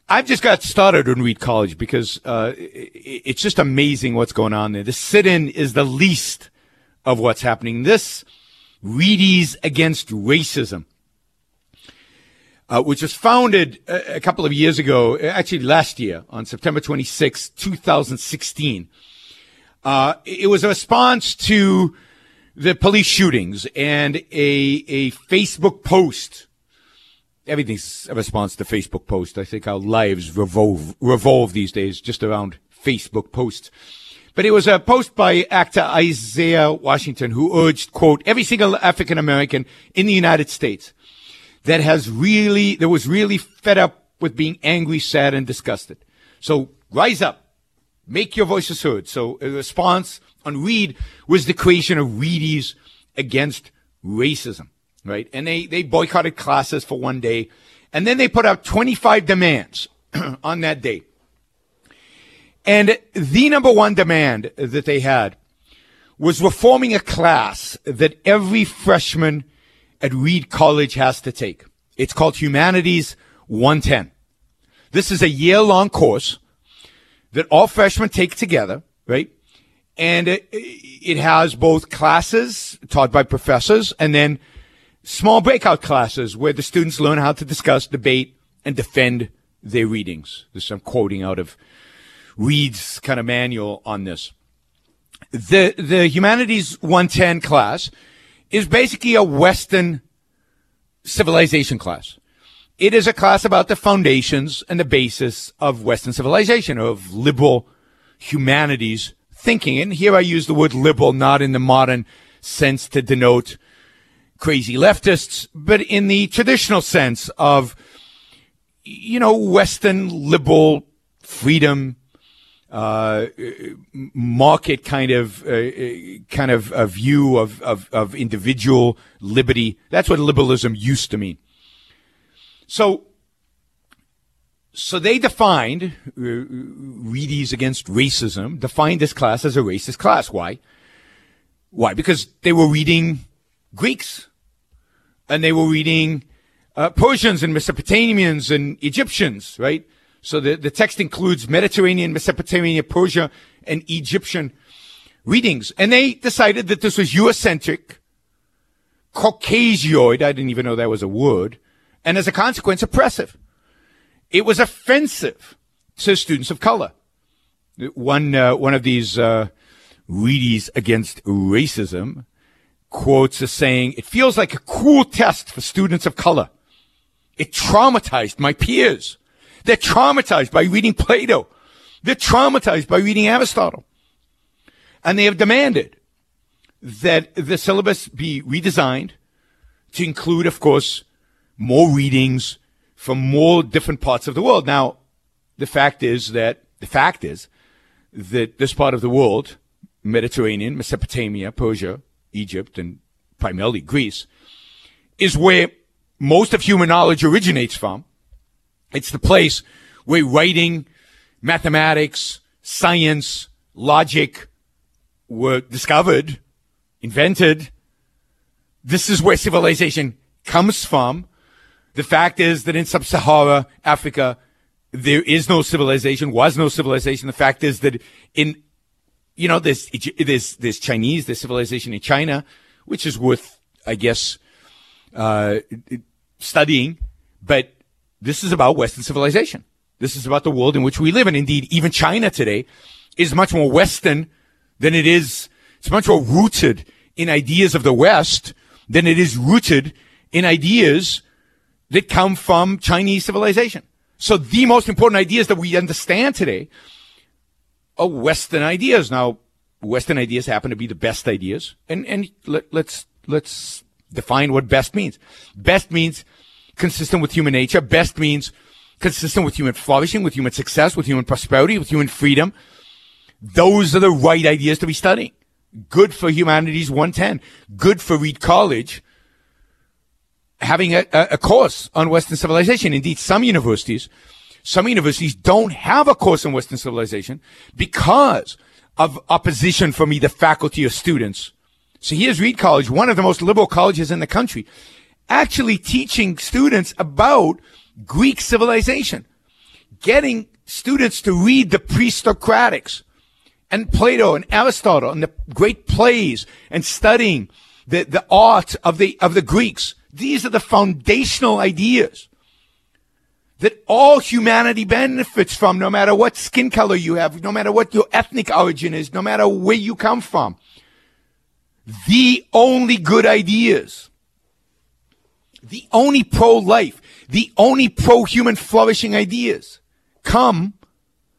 Speaker 2: I've just got started in Reed College because uh, it's just amazing what's going on there. The sit-in is the least of what's happening. This Reedies against racism uh, which was founded a, a, couple of years ago, actually last year on September 26, 2016. Uh, it was a response to the police shootings and a, a Facebook post. Everything's a response to Facebook post. I think our lives revolve, revolve these days just around Facebook posts. But it was a post by actor Isaiah Washington who urged, quote, every single African American in the United States that has really, that was really fed up with being angry, sad, and disgusted. So rise up. Make your voices heard. So a response on Reed was the creation of Reedies against racism, right? And they, they boycotted classes for one day. And then they put out 25 demands on that day. And the number one demand that they had was reforming a class that every freshman at Reed College has to take. It's called Humanities 110. This is a year long course that all freshmen take together, right? And it, it has both classes taught by professors and then small breakout classes where the students learn how to discuss, debate, and defend their readings. This I'm quoting out of Reed's kind of manual on this. The, the Humanities 110 class is basically a Western civilization class. It is a class about the foundations and the basis of Western civilization, of liberal humanities thinking. And here I use the word liberal not in the modern sense to denote crazy leftists, but in the traditional sense of, you know, Western liberal freedom, uh, market kind of uh, kind of a view of, of, of individual liberty. That's what liberalism used to mean. So, so they defined uh, Reedies against racism. Defined this class as a racist class. Why? Why? Because they were reading Greeks, and they were reading uh, Persians and Mesopotamians and Egyptians, right? So the, the text includes Mediterranean, Mesopotamia, Persia, and Egyptian readings. And they decided that this was Eurocentric, Caucasioid, I didn't even know that was a word, and as a consequence, oppressive. It was offensive to students of color. One, uh, one of these, uh, Against Racism, quotes as saying, it feels like a cruel test for students of color. It traumatized my peers. They're traumatized by reading Plato. They're traumatized by reading Aristotle. And they have demanded that the syllabus be redesigned to include, of course, more readings from more different parts of the world. Now, the fact is that the fact is that this part of the world, Mediterranean, Mesopotamia, Persia, Egypt, and primarily Greece, is where most of human knowledge originates from. It's the place where writing, mathematics, science, logic were discovered, invented. This is where civilization comes from. The fact is that in sub-Sahara Africa, there is no civilization, was no civilization. The fact is that in, you know, there's, there's, there's Chinese, there's civilization in China, which is worth, I guess, uh, studying, but this is about Western civilization. This is about the world in which we live. And indeed, even China today is much more Western than it is. It's much more rooted in ideas of the West than it is rooted in ideas that come from Chinese civilization. So the most important ideas that we understand today are Western ideas. Now, Western ideas happen to be the best ideas. And, and let, let's, let's define what best means. Best means consistent with human nature. Best means consistent with human flourishing, with human success, with human prosperity, with human freedom. Those are the right ideas to be studying. Good for humanities 110. Good for Reed College having a, a, course on Western civilization. Indeed, some universities, some universities don't have a course on Western civilization because of opposition from either faculty or students. So here's Reed College, one of the most liberal colleges in the country, actually teaching students about Greek civilization, getting students to read the pre-Socratics and Plato and Aristotle and the great plays and studying the, the art of the, of the Greeks these are the foundational ideas that all humanity benefits from, no matter what skin color you have, no matter what your ethnic origin is, no matter where you come from. The only good ideas, the only pro-life, the only pro-human flourishing ideas come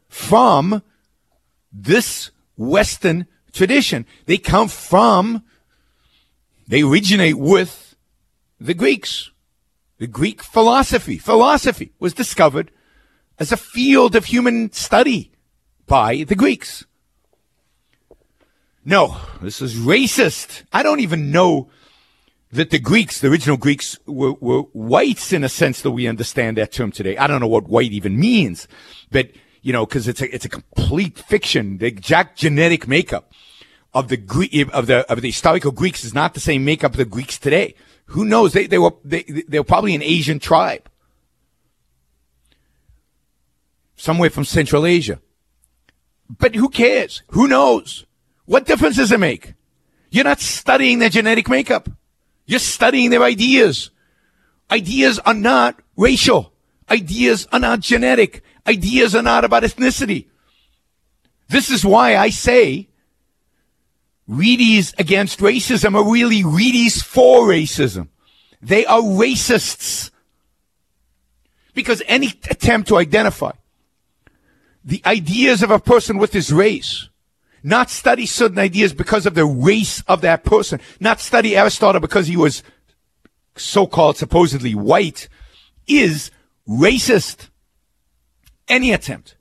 Speaker 2: from this Western tradition. They come from, they originate with the Greeks. The Greek philosophy. Philosophy was discovered as a field of human study by the Greeks. No, this is racist. I don't even know that the Greeks, the original Greeks, were, were whites in a sense that we understand that term today. I don't know what white even means, but you know, because it's a it's a complete fiction. The exact genetic makeup of the Greek of the of the historical Greeks is not the same makeup of the Greeks today. Who knows? They, they were, they, they were probably an Asian tribe. Somewhere from Central Asia. But who cares? Who knows? What difference does it make? You're not studying their genetic makeup. You're studying their ideas. Ideas are not racial. Ideas are not genetic. Ideas are not about ethnicity. This is why I say Reedies against racism are really Reedies for racism. They are racists. Because any attempt to identify the ideas of a person with his race, not study certain ideas because of the race of that person, not study Aristotle because he was so-called supposedly white, is racist. Any attempt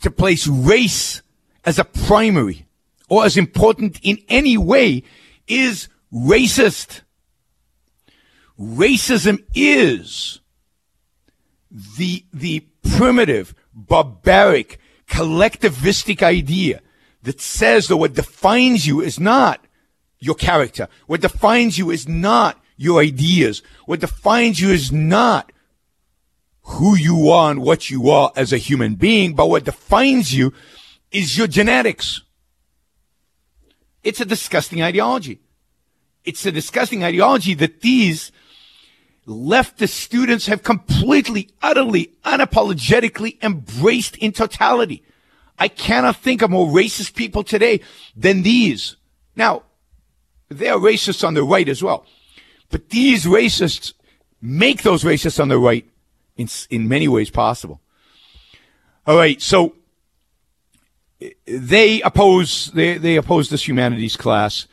Speaker 2: to place race as a primary or as important in any way is racist. Racism is the, the primitive, barbaric, collectivistic idea that says that what defines you is not your character. What defines you is not your ideas. What defines you is not who you are and what you are as a human being, but what defines you is your genetics. It's a disgusting ideology. It's a disgusting ideology that these leftist students have completely, utterly, unapologetically embraced in totality. I cannot think of more racist people today than these. Now, they are racists on the right as well. But these racists make those racists on the right in, in many ways possible. All right. So they oppose, they, they oppose this humanities class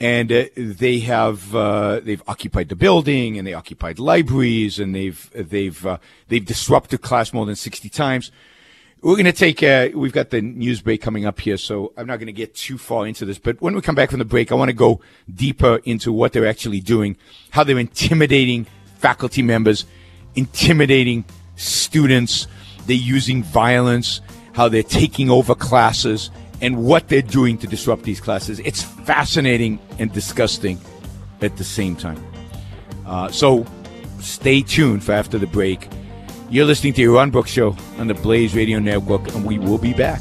Speaker 2: and uh, they have uh, they've occupied the building and they occupied libraries and they've they've uh, they've disrupted class more than 60 times we're going to take a, we've got the news break coming up here so i'm not going to get too far into this but when we come back from the break i want to go deeper into what they're actually doing how they're intimidating faculty members intimidating students they're using violence how they're taking over classes and what they're doing to disrupt these classes. It's fascinating and disgusting at the same time. Uh, so stay tuned for after the break. You're listening to Yaron Brook Show on the Blaze Radio Network, and we will be back.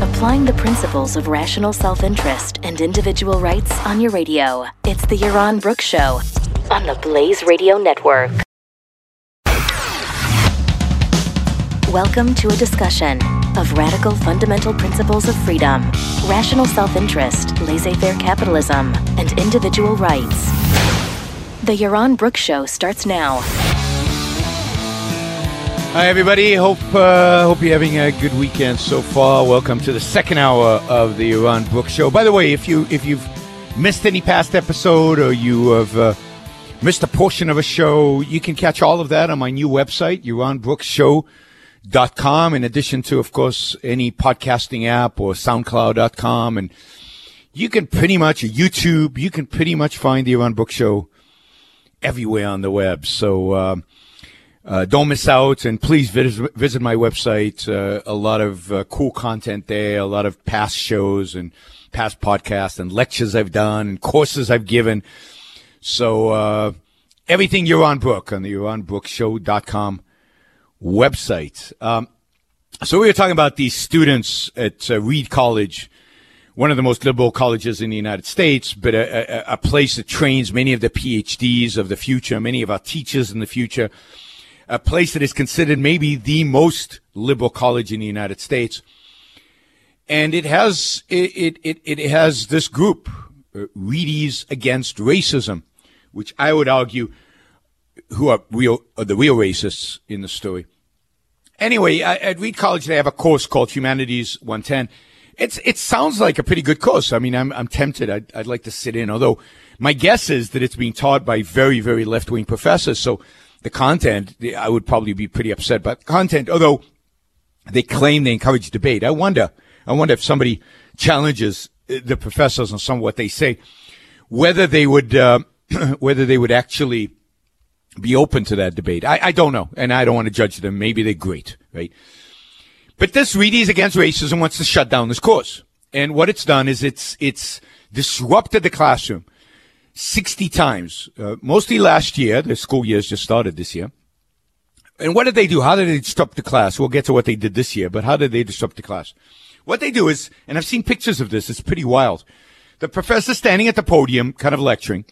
Speaker 1: Applying the principles of rational self interest and individual rights on your radio. It's the Yaron Brook Show on the Blaze Radio Network. Welcome to a discussion of radical fundamental principles of freedom, rational self interest, laissez faire capitalism, and individual rights. The Yaron Brook Show starts now.
Speaker 2: Hi, everybody. Hope uh, hope you're having a good weekend so far. Welcome to the second hour of the Yaron Brook Show. By the way, if you if you've missed any past episode or you have uh, missed a portion of a show, you can catch all of that on my new website, Yaron Brook Show dot com. In addition to of course any podcasting app or soundcloud.com and you can pretty much youtube you can pretty much find the Yaron Brook show everywhere on the web. So um, uh, don't miss out. And please visit, visit my website. Uh, a lot of uh, cool content there a lot of past shows and past podcasts and lectures i've done and courses i've given. So uh, everything Brook on book on the yaronbrookshow.com website. Um, so we were talking about these students at uh, Reed College, one of the most liberal colleges in the United States, but a, a, a, place that trains many of the PhDs of the future, many of our teachers in the future, a place that is considered maybe the most liberal college in the United States. And it has, it, it, it has this group, uh, Reedies Against Racism, which I would argue who are real, are the real racists in the story. Anyway, at Reed College, they have a course called Humanities 110. It's, it sounds like a pretty good course. I mean, I'm, I'm tempted. I'd, I'd like to sit in, although my guess is that it's being taught by very, very left wing professors. So the content, I would probably be pretty upset about content, although they claim they encourage debate. I wonder, I wonder if somebody challenges the professors on some of what they say, whether they would, uh, whether they would actually be open to that debate. I, I don't know, and I don't want to judge them. Maybe they're great, right? But this Reedies Against Racism wants to shut down this course. And what it's done is it's, it's disrupted the classroom 60 times, uh, mostly last year. The school year's just started this year. And what did they do? How did they disrupt the class? We'll get to what they did this year, but how did they disrupt the class? What they do is, and I've seen pictures of this, it's pretty wild. The professor standing at the podium, kind of lecturing,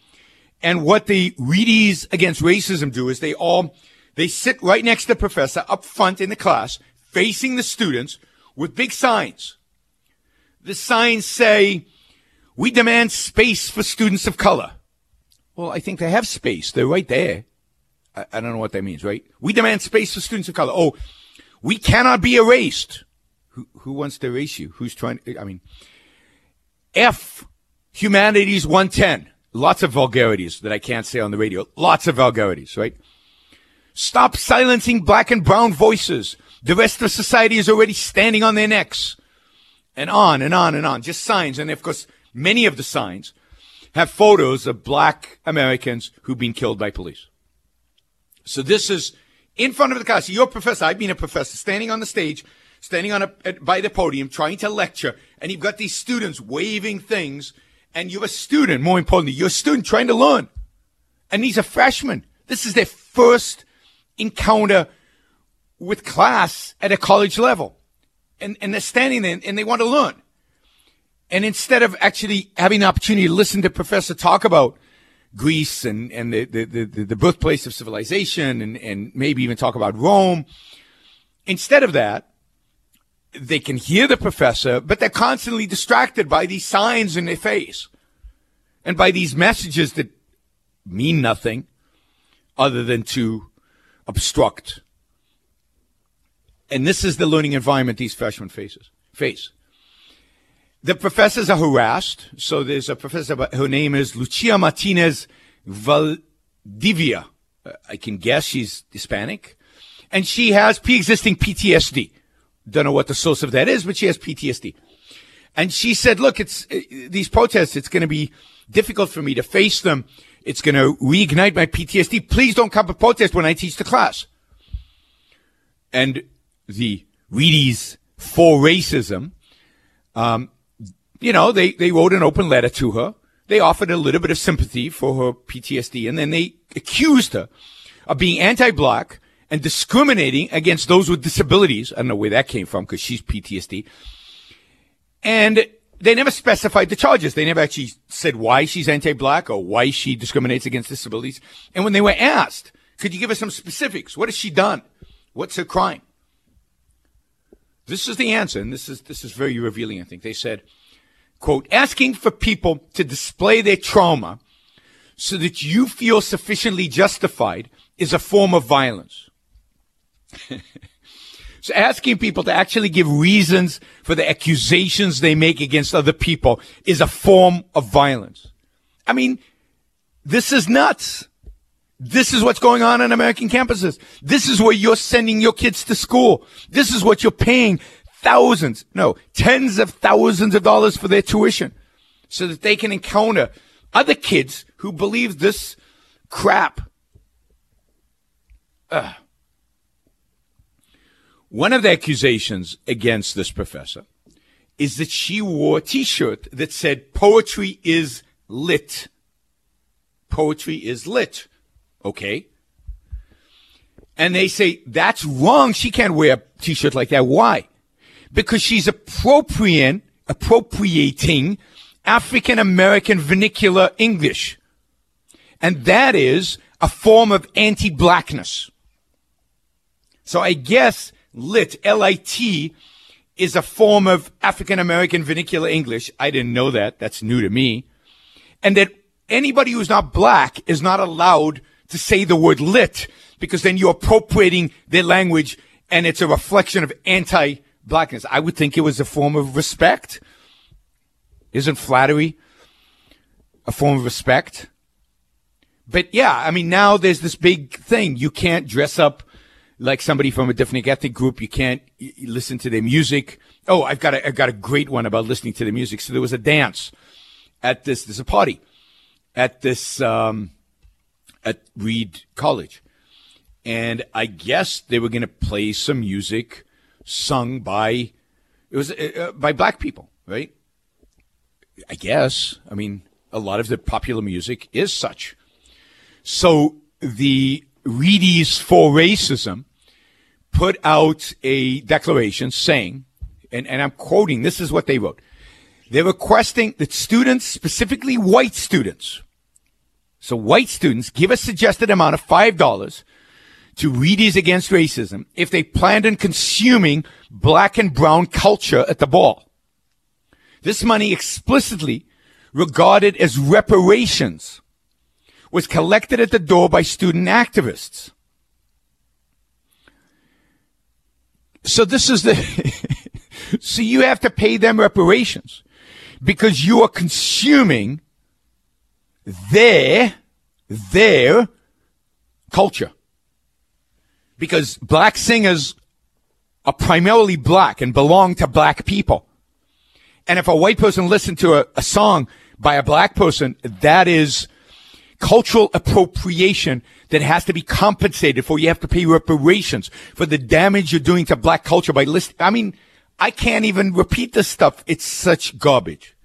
Speaker 2: and what the Reedies Against Racism do is they all, they sit right next to the professor up front in the class, facing the students with big signs. The signs say, we demand space for students of color. Well, I think they have space. They're right there. I, I don't know what that means, right? We demand space for students of color. Oh, we cannot be erased. Who, who wants to erase you? Who's trying? I mean, F, Humanities 110. Lots of vulgarities that I can't say on the radio. Lots of vulgarities, right? Stop silencing black and brown voices. The rest of society is already standing on their necks. And on and on and on. Just signs. And of course, many of the signs have photos of black Americans who've been killed by police. So this is in front of the class. You're a professor. I've been a professor standing on the stage, standing on a, by the podium, trying to lecture. And you've got these students waving things and you're a student, more importantly, you're a student trying to learn. And these are freshmen. This is their first encounter with class at a college level. And, and they're standing there and they want to learn. And instead of actually having the opportunity to listen to professor talk about Greece and, and the, the, the, the birthplace of civilization and, and maybe even talk about Rome. Instead of that, they can hear the professor, but they're constantly distracted by these signs in their face and by these messages that mean nothing other than to obstruct. And this is the learning environment these freshmen faces, face. The professors are harassed. So there's a professor, her name is Lucia Martinez Valdivia. Uh, I can guess she's Hispanic. And she has pre-existing PTSD. Don't know what the source of that is, but she has PTSD. And she said, look, it's uh, these protests, it's going to be difficult for me to face them. It's going to reignite my PTSD. Please don't come to protest when I teach the class. And the Reedies for racism, um, you know, they, they wrote an open letter to her. They offered a little bit of sympathy for her PTSD, and then they accused her of being anti-black and discriminating against those with disabilities. I don't know where that came from because she's PTSD. And they never specified the charges. They never actually said why she's anti-black or why she discriminates against disabilities. And when they were asked, could you give us some specifics? What has she done? What's her crime? This is the answer, and this is this is very revealing. I think they said, "quote asking for people to display their trauma so that you feel sufficiently justified is a form of violence." So asking people to actually give reasons for the accusations they make against other people is a form of violence. I mean, this is nuts. This is what's going on on American campuses. This is where you're sending your kids to school. This is what you're paying thousands, no, tens of thousands of dollars for their tuition so that they can encounter other kids who believe this crap. Ugh. One of the accusations against this professor is that she wore a t-shirt that said poetry is lit. Poetry is lit. Okay. And they say that's wrong. She can't wear a t-shirt like that. Why? Because she's appropriating, appropriating African American vernacular English. And that is a form of anti-blackness. So I guess lit, L-I-T, is a form of African American vernacular English. I didn't know that. That's new to me. And that anybody who's not black is not allowed to say the word lit because then you're appropriating their language and it's a reflection of anti-blackness. I would think it was a form of respect. Isn't flattery a form of respect? But yeah, I mean, now there's this big thing. You can't dress up like somebody from a different ethnic group. You can't listen to their music. Oh, I've got a, I've got a great one about listening to the music. So there was a dance at this, there's a party at this, um, at Reed College. And I guess they were going to play some music sung by, it was uh, uh, by black people, right? I guess. I mean, a lot of the popular music is such. So the Reedies for Racism put out a declaration saying, and, and I'm quoting, this is what they wrote. They're requesting that students, specifically white students, so white students give a suggested amount of $5 to Reedies Against Racism if they planned on consuming black and brown culture at the ball. This money explicitly regarded as reparations was collected at the door by student activists. So this is the, so you have to pay them reparations because you are consuming their, their culture. Because black singers are primarily black and belong to black people. And if a white person listened to a, a song by a black person, that is cultural appropriation that has to be compensated for. You have to pay reparations for the damage you're doing to black culture by listening. I mean, I can't even repeat this stuff. It's such garbage.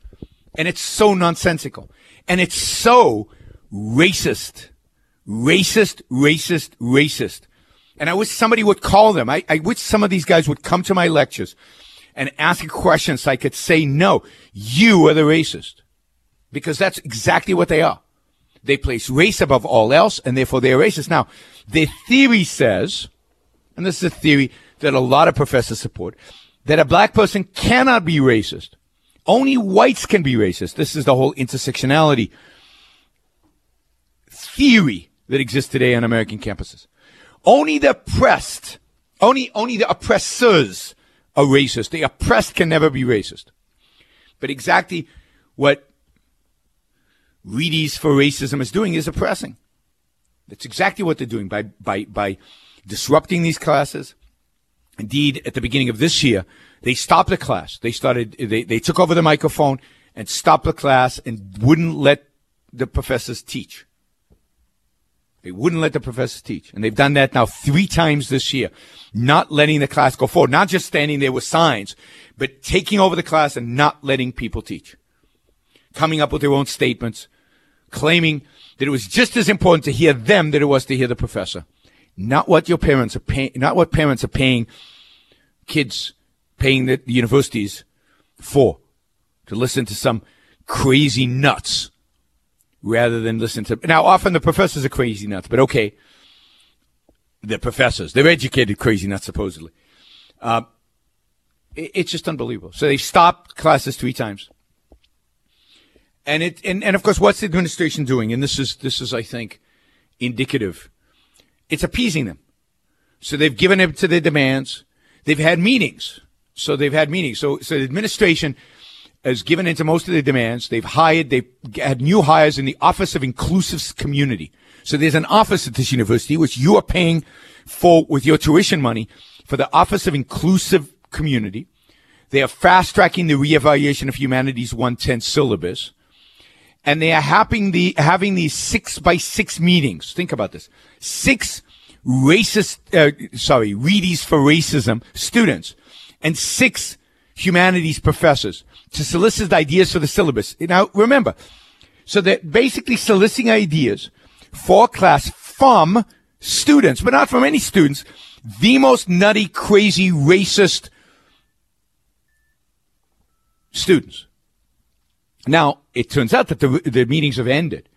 Speaker 2: And it's so nonsensical. And it's so racist. Racist, racist, racist. And I wish somebody would call them. I, I wish some of these guys would come to my lectures and ask a question so I could say, no, you are the racist. Because that's exactly what they are. They place race above all else, and therefore they're racist. Now, their theory says, and this is a theory that a lot of professors support, that a black person cannot be racist. Only whites can be racist. This is the whole intersectionality theory that exists today on American campuses. Only the oppressed, only, only the oppressors are racist. The oppressed can never be racist. But exactly what Reedies for Racism is doing is oppressing. That's exactly what they're doing by, by, by disrupting these classes. Indeed, at the beginning of this year, they stopped the class. They started, they, they took over the microphone and stopped the class and wouldn't let the professors teach. They wouldn't let the professors teach. And they've done that now three times this year, not letting the class go forward, not just standing there with signs, but taking over the class and not letting people teach. Coming up with their own statements, claiming that it was just as important to hear them that it was to hear the professor. Not what your parents are paying, not what parents are paying kids, paying the universities for to listen to some crazy nuts rather than listen to. Now, often the professors are crazy nuts, but okay. They're professors. They're educated crazy nuts, supposedly. Uh, it, it's just unbelievable. So they stopped classes three times. And it, and, and of course, what's the administration doing? And this is, this is, I think, indicative. It's appeasing them. So they've given in to their demands. They've had meetings. So they've had meetings. So, so the administration has given into most of their demands. They've hired, they've had new hires in the Office of Inclusive Community. So there's an office at this university, which you are paying for with your tuition money for the Office of Inclusive Community. They are fast tracking the reevaluation of humanities 110 syllabus. And they are having the, having these six by six meetings. Think about this. Six racist, uh, sorry, Reedies for racism students and six humanities professors to solicit ideas for the syllabus. Now, remember, so they're basically soliciting ideas for class from students, but not from any students, the most nutty, crazy, racist students. Now, it turns out that the, the meetings have ended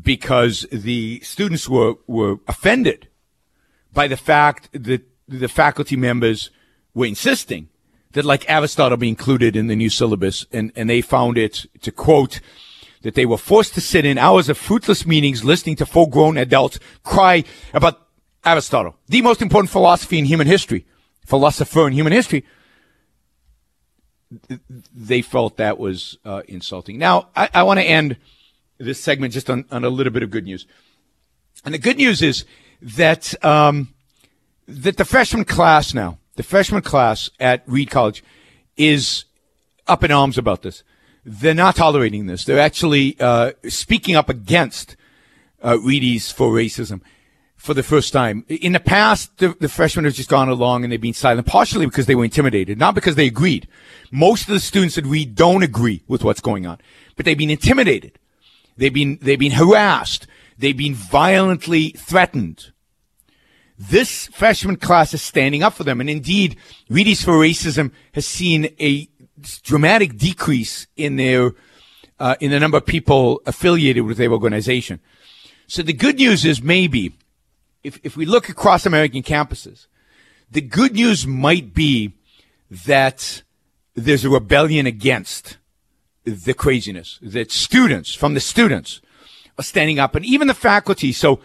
Speaker 2: because the students were, were offended by the fact that the faculty members were insisting that like Aristotle be included in the new syllabus, and, and they found it to quote that they were forced to sit in hours of fruitless meetings listening to full-grown adults cry about Aristotle, the most important philosophy in human history, philosopher in human history. They felt that was uh, insulting. Now, I, I want to end this segment just on, on a little bit of good news. And the good news is that um, that the freshman class now the freshman class at Reed College is up in arms about this. They're not tolerating this. They're actually uh, speaking up against uh, Reedies for racism for the first time. In the past, the, the, freshmen have just gone along and they've been silent, partially because they were intimidated, not because they agreed. Most of the students at we don't agree with what's going on, but they've been intimidated. They've been, they've been harassed. They've been violently threatened. This freshman class is standing up for them. And indeed, Reedies for Racism has seen a dramatic decrease in their, uh, in the number of people affiliated with their organization. So the good news is maybe, if, if we look across American campuses, the good news might be that there's a rebellion against the craziness, that students, from the students, are standing up, and even the faculty. So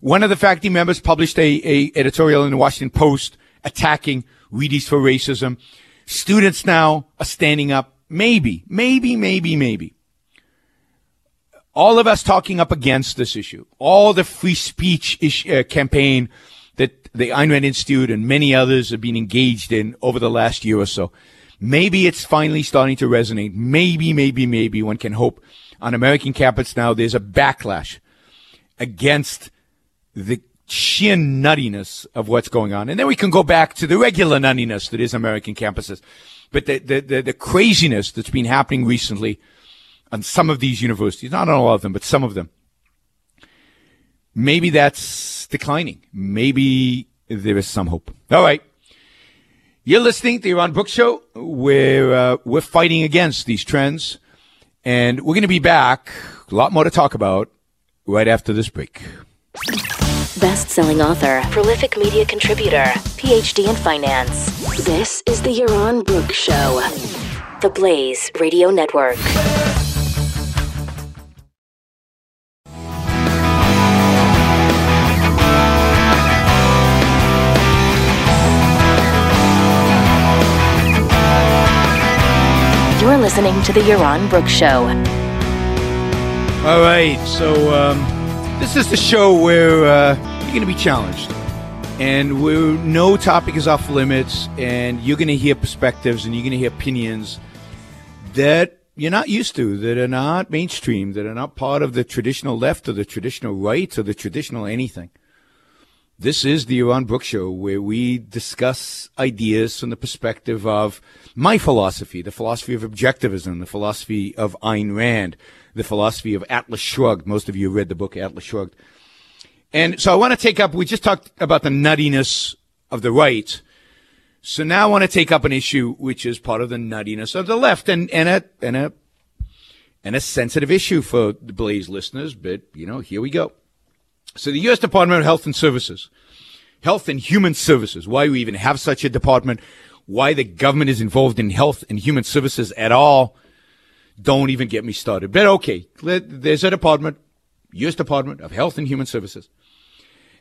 Speaker 2: one of the faculty members published a, a editorial in the Washington Post attacking Reedies for racism. Students now are standing up. Maybe, maybe, maybe, maybe. All of us talking up against this issue. All the free speech issue, uh, campaign that the Ayn Rand Institute and many others have been engaged in over the last year or so. Maybe it's finally starting to resonate. Maybe, maybe, maybe one can hope on American campus now there's a backlash against the sheer nuttiness of what's going on. And then we can go back to the regular nuttiness that is American campuses. But the, the, the, the craziness that's been happening recently on some of these universities, not on all of them, but some of them, maybe that's declining. Maybe there is some hope. All right. You're listening to the Yaron Brook Show. We're, uh, we're fighting against these trends. And we're going to be back. A lot more to talk about right after this break.
Speaker 1: Best selling author, prolific media contributor, PhD in finance. This is The Yaron Brook Show. The Blaze Radio Network. Listening to The Yaron Brook Show.
Speaker 2: All right, so um, this is the show where uh, you're going to be challenged, and where no topic is off limits, and you're going to hear perspectives and you're going to hear opinions that you're not used to, that are not mainstream, that are not part of the traditional left or the traditional right or the traditional anything. This is the Yaron Brook Show, where we discuss ideas from the perspective of my philosophy, the philosophy of objectivism, the philosophy of Ayn Rand, the philosophy of Atlas Shrugged. Most of you read the book Atlas Shrugged. And so I want to take up, we just talked about the nuttiness of the right. So now I want to take up an issue which is part of the nuttiness of the left and, and a, and a, and a sensitive issue for the Blaze listeners, but you know, here we go. So the U.S. Department of Health and Services, Health and Human Services, why we even have such a department, why the government is involved in health and human services at all, don't even get me started. But okay, there's a department, U.S. Department of Health and Human Services,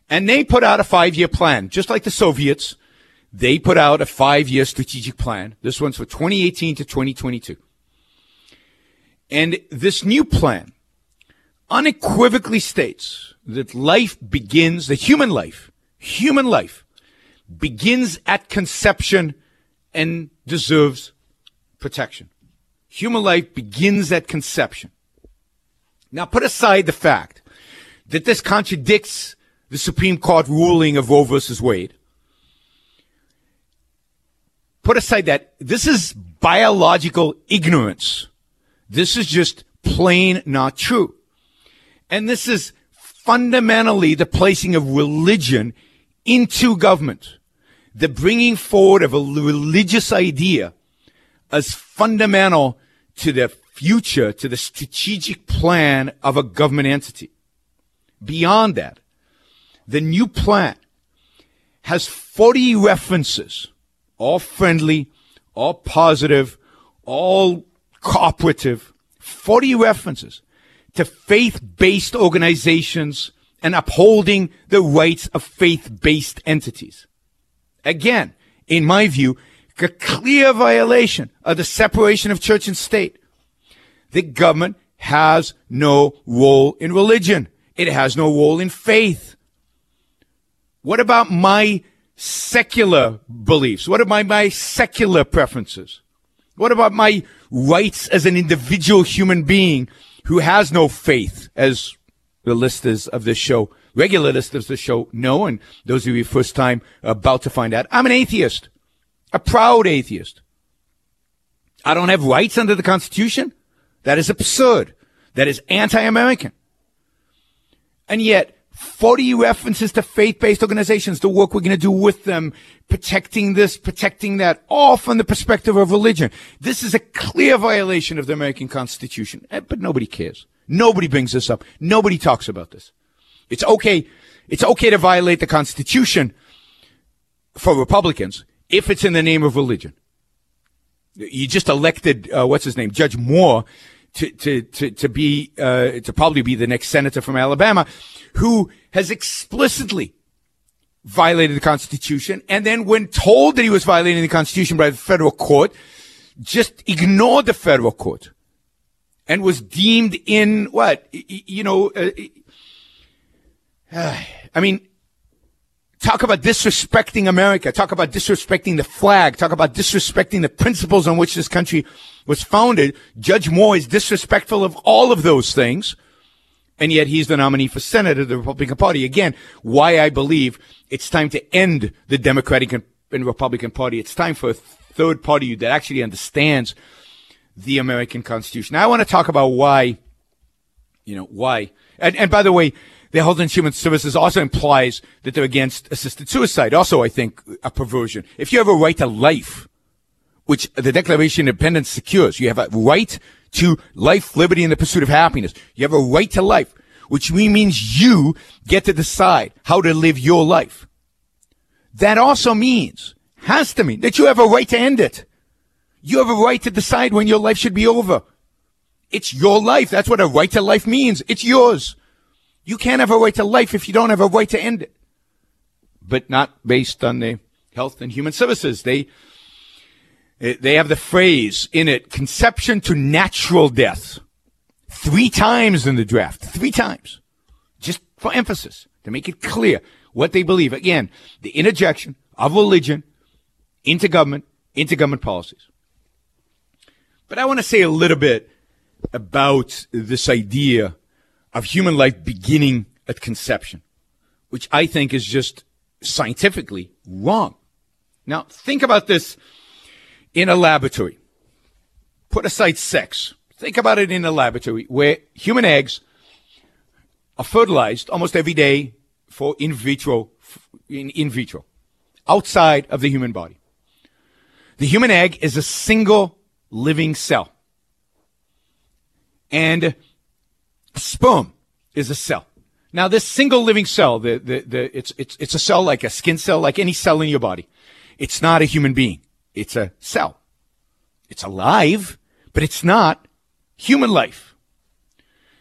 Speaker 2: and they put out a five-year plan, just like the Soviets. They put out a five-year strategic plan. This one's for 2018 to 2022. And this new plan unequivocally states that life begins, the human life, human life begins at conception and deserves protection. Human life begins at conception. Now put aside the fact that this contradicts the Supreme Court ruling of Roe versus Wade. Put aside that this is biological ignorance. This is just plain not true. And this is fundamentally the placing of religion into government, the bringing forward of a religious idea as fundamental to the future, to the strategic plan of a government entity. Beyond that, the new plan has 40 references, all friendly, all positive, all cooperative, 40 references to faith-based organizations and upholding the rights of faith-based entities. Again, in my view, a clear violation of the separation of church and state. The government has no role in religion. It has no role in faith. What about my secular beliefs? What about my secular preferences? What about my rights as an individual human being who has no faith, as the listeners of this show, regular listeners of the show know, and those of you first time about to find out, I'm an atheist, a proud atheist. I don't have rights under the Constitution. That is absurd. That is anti-American. And yet, 40 references to faith-based organizations, the work we're going to do with them, protecting this, protecting that, all from the perspective of religion. This is a clear violation of the American Constitution, eh, but nobody cares. Nobody brings this up. Nobody talks about this. It's okay. It's okay to violate the Constitution for Republicans if it's in the name of religion. You just elected, uh, what's his name, Judge Moore to, to, to, to be, uh, to probably be the next senator from Alabama who has explicitly violated the Constitution. And then when told that he was violating the Constitution by the federal court, just ignored the federal court and was deemed in what, you know, uh, I mean, talk about disrespecting America, talk about disrespecting the flag, talk about disrespecting the principles on which this country was founded. Judge Moore is disrespectful of all of those things. And yet he's the nominee for Senate of the Republican Party. Again, why I believe it's time to end the Democratic and Republican Party. It's time for a third party that actually understands the American Constitution. Now, I want to talk about why, you know, why. And, and by the way, the Health and Human Services also implies that they're against assisted suicide. Also, I think a perversion. If you have a right to life, which the Declaration of Independence secures, you have a right to life, liberty, and the pursuit of happiness. You have a right to life. which means you get to decide how to live your life. That also means, has to mean, that you have a right to end it. You have a right to decide when your life should be over. It's your life. That's what a right to life means. It's yours. You can't have a right to life if you don't have a right to end it. But not based on the Health and Human Services. They, eh, they have the phrase in it, conception to natural death. Three times in the draft. Three times. Just for emphasis, to make it clear what they believe. Again, the interjection of religion into government, into government policies. But I want to say a little bit about this idea of human life beginning at conception, which I think is just scientifically wrong. Now, think about this in a laboratory. Put aside sex. Think about it in a laboratory where human eggs are fertilized almost every day for in vitro, in, in vitro, outside of the human body. The human egg is a single living cell. And sperm is a cell. Now, this single living cell, the, the, the, it's, it's, it's a cell like a skin cell, like any cell in your body. It's not a human being. It's a cell. It's alive, but it's not human life.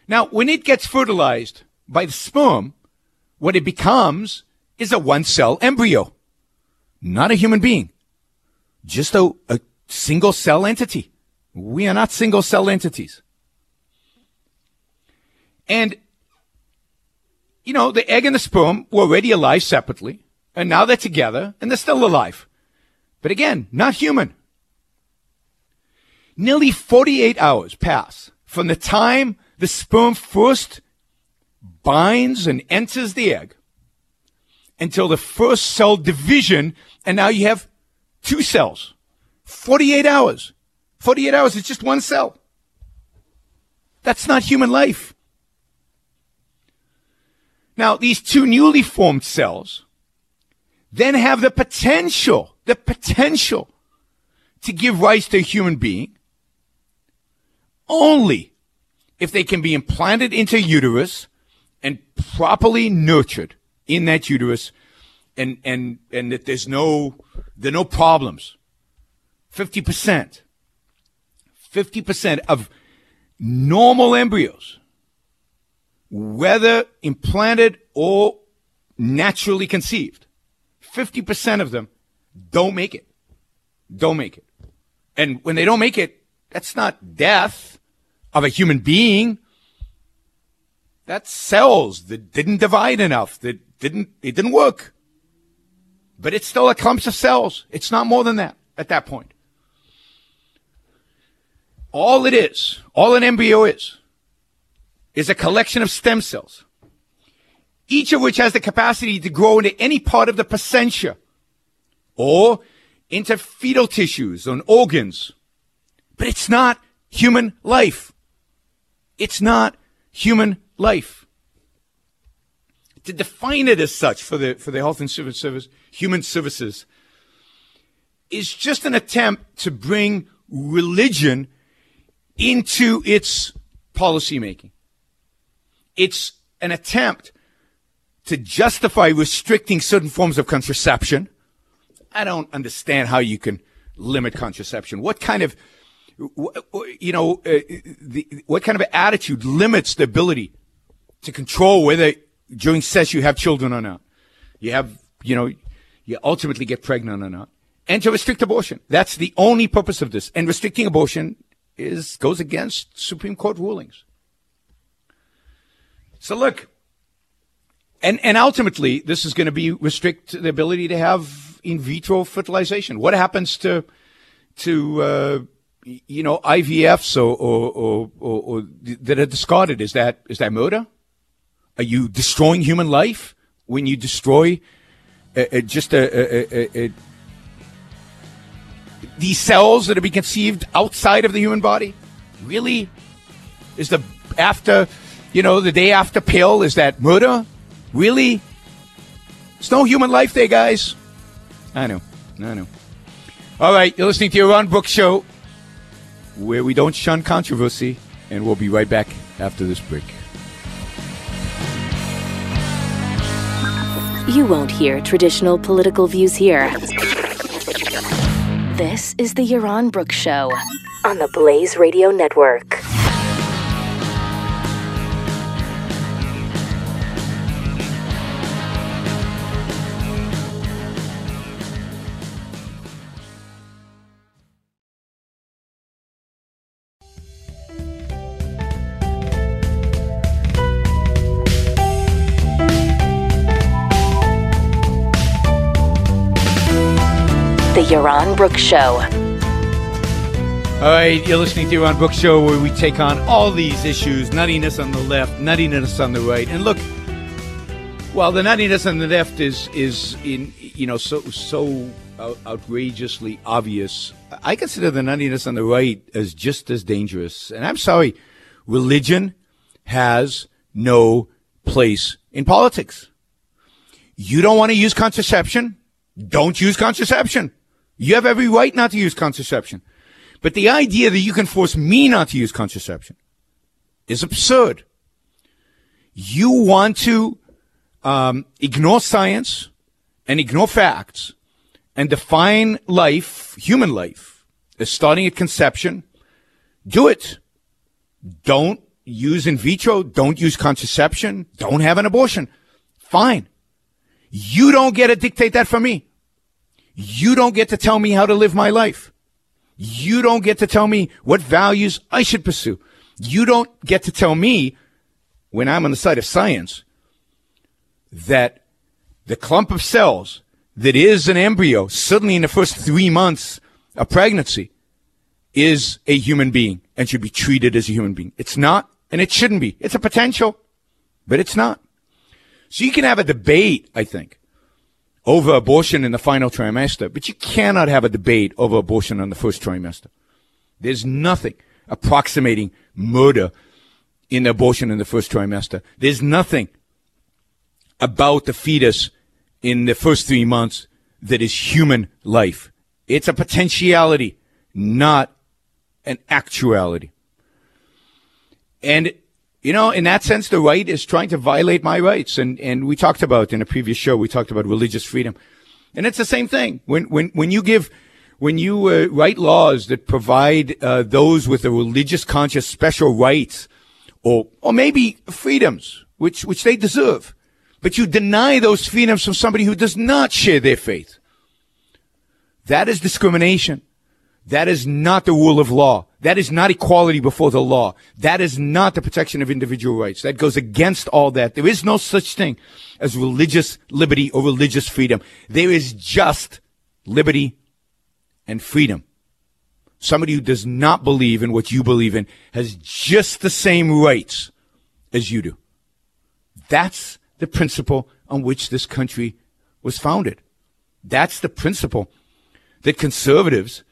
Speaker 2: Now, when it gets fertilized by the sperm, what it becomes is a one cell embryo, not a human being, just a, a single cell entity. We are not single cell entities. And, you know, the egg and the sperm were already alive separately, and now they're together, and they're still alive. But again, not human. Nearly 48 hours pass from the time the sperm first binds and enters the egg until the first cell division, and now you have two cells. 48 hours. 48 hours is just one cell. That's not human life. Now, these two newly formed cells then have the potential, the potential to give rise to a human being only if they can be implanted into uterus and properly nurtured in that uterus and, and, and that there's no, there are no problems. 50%. 50% of normal embryos, whether implanted or naturally conceived, 50% of them don't make it. Don't make it. And when they don't make it, that's not death of a human being. That's cells that didn't divide enough, that didn't, it didn't work. But it's still a clump of cells. It's not more than that at that point. All it is, all an embryo is, is a collection of stem cells, each of which has the capacity to grow into any part of the placenta or into fetal tissues and organs. But it's not human life. It's not human life. To define it as such for the, for the Health and Service Service, Human Services, is just an attempt to bring religion into its policymaking. It's an attempt to justify restricting certain forms of contraception. I don't understand how you can limit contraception. What kind of, you know, uh, the, what kind of attitude limits the ability to control whether during sex you have children or not? You have, you know, you ultimately get pregnant or not. And to restrict abortion. That's the only purpose of this. And restricting abortion is goes against Supreme Court rulings. So look, and and ultimately, this is going to be restrict the ability to have in vitro fertilization. What happens to to uh, you know IVFs or or, or, or, or that are discarded? Is that is that murder? Are you destroying human life when you destroy uh, uh, just a, a these cells that have been conceived outside of the human body? Really? Is the after, you know, the day after pill, is that murder? Really? It's no human life there, guys. I know. I know. All right, you're listening to Yaron Brooks Show, where we don't shun controversy, and we'll be right back after this break.
Speaker 1: You won't hear traditional political views here. This is the Yaron Brooks Show on the Blaze Radio Network. Yaron Brooks Show.
Speaker 2: All right, you're listening to Yaron Brooks Show, where we take on all these issues: nuttiness on the left, nuttiness on the right. And look, while the nuttiness on the left is is in you know so so out- outrageously obvious, I consider the nuttiness on the right as just as dangerous. And I'm sorry, religion has no place in politics. You don't want to use contraception? Don't use contraception. You have every right not to use contraception. But the idea that you can force me not to use contraception is absurd. You want to um, ignore science and ignore facts and define life, human life, as starting at conception. Do it. Don't use in vitro. Don't use contraception. Don't have an abortion. Fine. You don't get to dictate that for me. You don't get to tell me how to live my life. You don't get to tell me what values I should pursue. You don't get to tell me when I'm on the side of science that the clump of cells that is an embryo suddenly in the first three months of pregnancy is a human being and should be treated as a human being. It's not and it shouldn't be. It's a potential, but it's not. So you can have a debate, I think, over abortion in the final trimester, but you cannot have a debate over abortion in the first trimester. There's nothing approximating murder in abortion in the first trimester. There's nothing about the fetus in the first three months that is human life. It's a potentiality, not an actuality. And, you know, in that sense, the right is trying to violate my rights. And, and we talked about in a previous show, we talked about religious freedom. And it's the same thing. When, when, when you give, when you uh, write laws that provide uh, those with a religious conscience special rights or, or maybe freedoms, which, which they deserve, but you deny those freedoms from somebody who does not share their faith. That is discrimination. That is not the rule of law. That is not equality before the law. That is not the protection of individual rights. That goes against all that. There is no such thing as religious liberty or religious freedom. There is just liberty and freedom. Somebody who does not believe in what you believe in has just the same rights as you do. That's the principle on which this country was founded. That's the principle that conservatives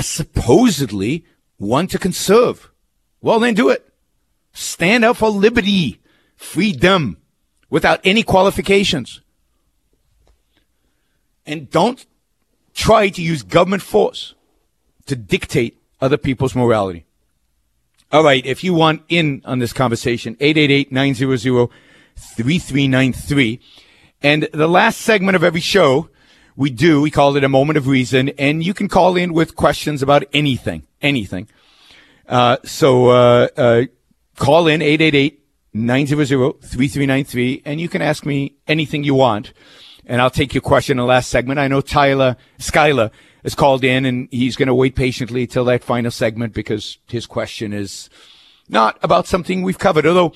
Speaker 2: supposedly want to conserve. Well, then do it. Stand up for liberty, freedom, without any qualifications. And don't try to use government force to dictate other people's morality. All right, if you want in on this conversation, 888-900-3393. And the last segment of every show we do, we call it a moment of reason, and you can call in with questions about anything, anything. Uh, so, uh, uh, call in 888-900-3393 and you can ask me anything you want and I'll take your question in the last segment. I know Tyler, Skyler has called in and he's going to wait patiently till that final segment because his question is not about something we've covered. Although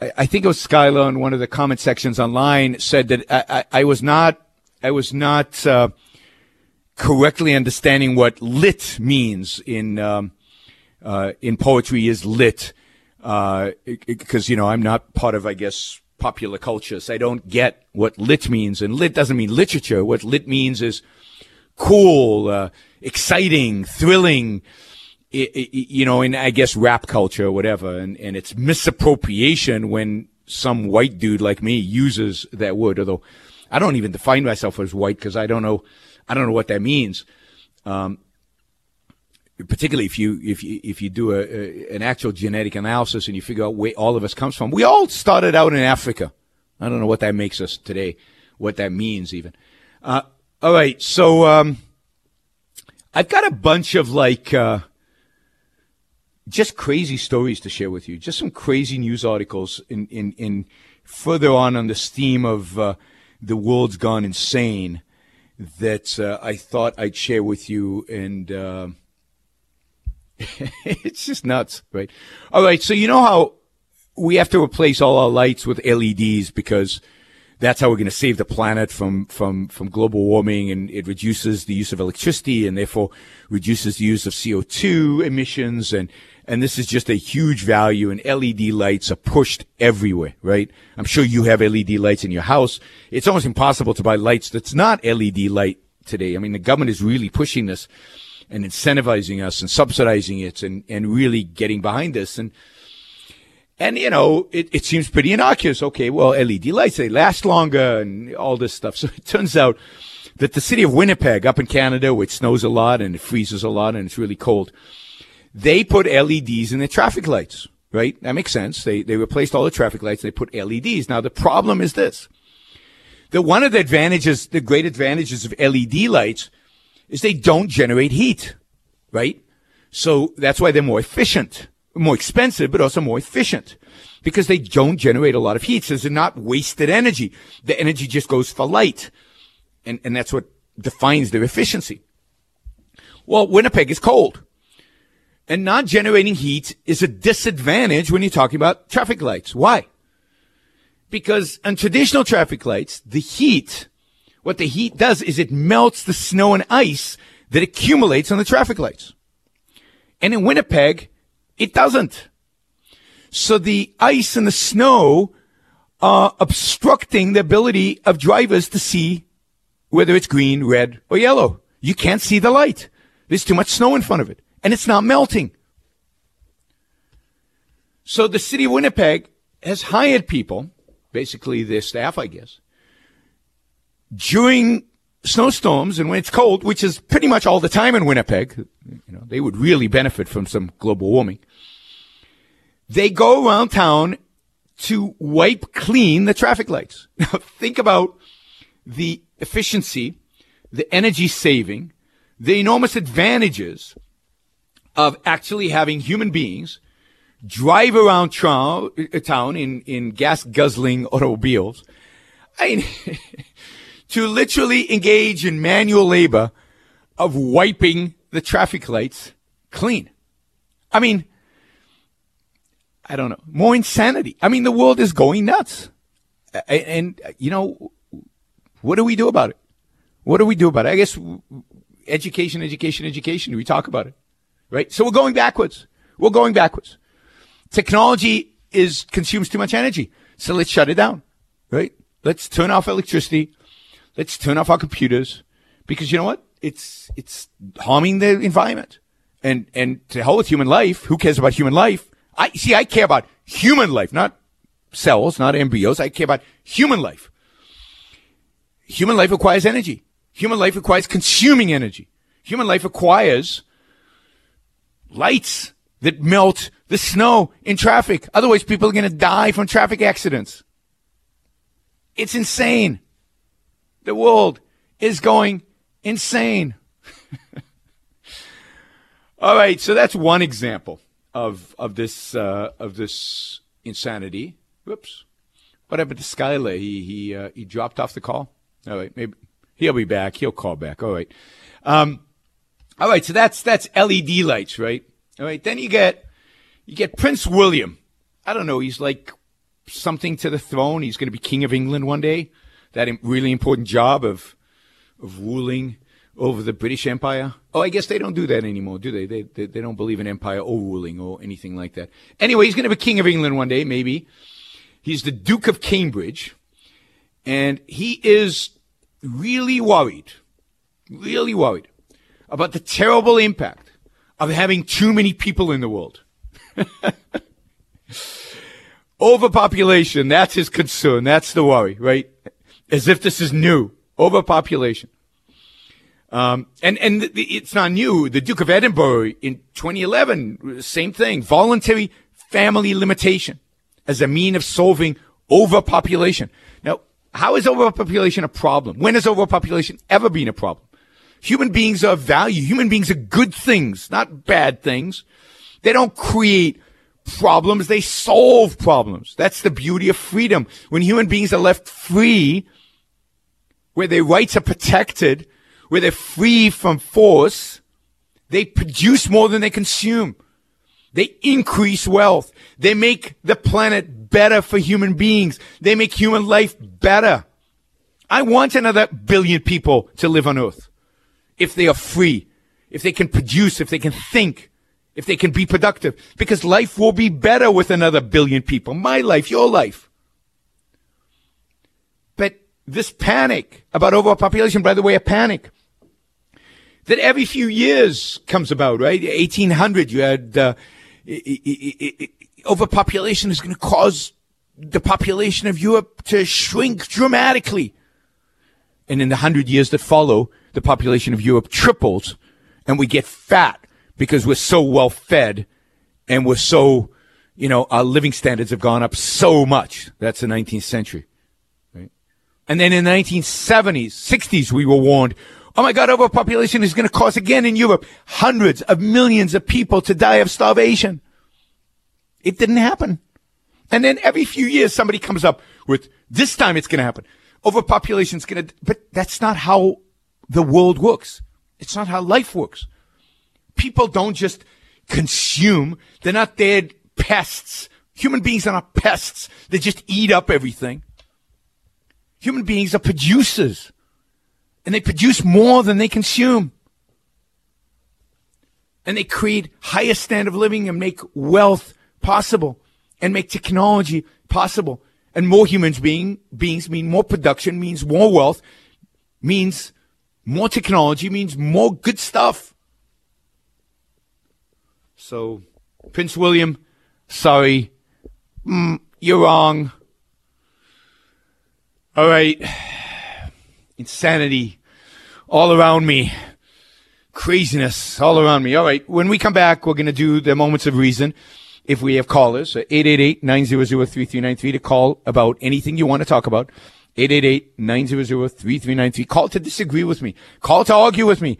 Speaker 2: I, think it was Skyler in one of the comment sections online said that I, I, I was not, I was not, uh, correctly understanding what lit means in, um, uh, in poetry is lit, because, uh, you know, I'm not part of, I guess, popular culture. So I don't get what lit means. And lit doesn't mean literature. What lit means is cool, uh, exciting, thrilling, you know, in, I guess, rap culture or whatever. And, and it's misappropriation when some white dude like me uses that word, although I don't even define myself as white because I don't know, I don't know what that means. Um, particularly if you if you if you do a, a, an actual genetic analysis and you figure out where all of us comes from. We all started out in Africa. I don't know what that makes us today. what that means even. Uh, all right, so um, I've got a bunch of like uh, just crazy stories to share with you. Just some crazy news articles in in, in further on on this theme of uh, the world's gone insane that uh, I thought I'd share with you, and uh, it's just nuts, right? All right, so you know how we have to replace all our lights with LEDs because that's how we're going to save the planet from, from, from global warming and it reduces the use of electricity and therefore reduces the use of CO2 emissions. And, and this is just a huge value and LED lights are pushed everywhere, right? I'm sure you have LED lights in your house. It's almost impossible to buy lights that's not LED light today. I mean, the government is really pushing this and incentivizing us and subsidizing it and, and really getting behind this. And, and, you know, it, it seems pretty innocuous. Okay, well, LED lights, they last longer and all this stuff. So it turns out that the city of Winnipeg up in Canada, which snows a lot and it freezes a lot and it's really cold, they put LEDs in the traffic lights, right? That makes sense. They, they replaced all the traffic lights. They put LEDs. Now the problem is this, The one of the advantages, the great advantages of LED lights is they don't generate heat, right? So that's why they're more efficient more expensive, but also more efficient because they don't generate a lot of heat. So they're not wasted energy. The energy just goes for light. And, and that's what defines their efficiency. Well, Winnipeg is cold. And not generating heat is a disadvantage when you're talking about traffic lights. Why? Because on traditional traffic lights, the heat, what the heat does is it melts the snow and ice that accumulates on the traffic lights. And in Winnipeg, it doesn't. So the ice and the snow are obstructing the ability of drivers to see whether it's green, red, or yellow. You can't see the light. There's too much snow in front of it, and it's not melting. So the city of Winnipeg has hired people, basically their staff, I guess, during snowstorms and when it's cold, which is pretty much all the time in Winnipeg. You know, they would really benefit from some global warming. They go around town to wipe clean the traffic lights. Now think about the efficiency, the energy saving, the enormous advantages of actually having human beings drive around town, uh, town in, in gas guzzling automobiles. I mean, to literally engage in manual labor of wiping the traffic lights clean. I mean, I don't know, more insanity. I mean, the world is going nuts. And, you know, what do we do about it? What do we do about it? I guess education, education, education. Do We talk about it, right? So we're going backwards. We're going backwards. Technology is consumes too much energy. So let's shut it down, right? Let's turn off electricity. Let's turn off our computers because you know what? It's, it's harming the environment. And, and to hell with human life. Who cares about human life? I see. I care about human life, not cells, not embryos. I care about human life. Human life requires energy. Human life requires consuming energy. Human life requires lights that melt the snow in traffic. Otherwise, people are going to die from traffic accidents. It's insane. The world is going insane. All right, so that's one example of of this uh, of this insanity. Whoops. What happened to Skylar? He he uh, he dropped off the call. All right, maybe he'll be back. He'll call back. All right. Um, all right. So that's that's LED lights, right? All right. Then you get you get Prince William. I don't know. He's like something to the throne. He's going to be king of England one day. That really important job of of ruling over the British Empire. Oh, I guess they don't do that anymore, do they? They, they, they don't believe in empire or ruling or anything like that. Anyway, he's going to be king of England one day, maybe. He's the Duke of Cambridge. And he is really worried, really worried about the terrible impact of having too many people in the world. Overpopulation, that's his concern. That's the worry, right? As if this is new. Overpopulation. Um, and, and it's not new. The Duke of Edinburgh in 2011, same thing. Voluntary family limitation as a mean of solving overpopulation. Now, How is overpopulation a problem? When has overpopulation ever been a problem? Human beings are value. Human beings are good things, not bad things. They don't create problems. They solve problems. That's the beauty of freedom. When human beings are left free, where their rights are protected, where they're free from force, they produce more than they consume. They increase wealth. They make the planet better for human beings. They make human life better. I want another billion people to live on earth. If they are free, if they can produce, if they can think, if they can be productive, because life will be better with another billion people. My life, your life. But this panic about overpopulation, by the way, a panic that every few years comes about, right? 1800, you had, uh, overpopulation is going to cause the population of Europe to shrink dramatically. And in the hundred years that follow, the population of Europe triples and we get fat because we're so well fed and we're so, you know, our living standards have gone up so much. That's the 19th century. Right? And then in the 1970s, 60s, we were warned, oh my God, overpopulation is going to cause again in Europe hundreds of millions of people to die of starvation. It didn't happen. And then every few years, somebody comes up with this time it's going to happen. Overpopulation is going to, but that's not how the world works. It's not how life works. People don't just consume. They're not dead pests. Human beings are not pests. They just eat up everything. Human beings are producers and they produce more than they consume. And they create higher standard of living and make wealth possible and make technology possible. And more humans being, beings mean more production, means more wealth, means more technology, means more good stuff. So, Prince William, sorry, mm, you're wrong. All right. Insanity all around me. Craziness all around me. All right. When we come back, we're going to do the moments of reason if we have callers, 888-900-3393 to call about anything you want to talk about. 888-900-3393. Call to disagree with me. Call to argue with me.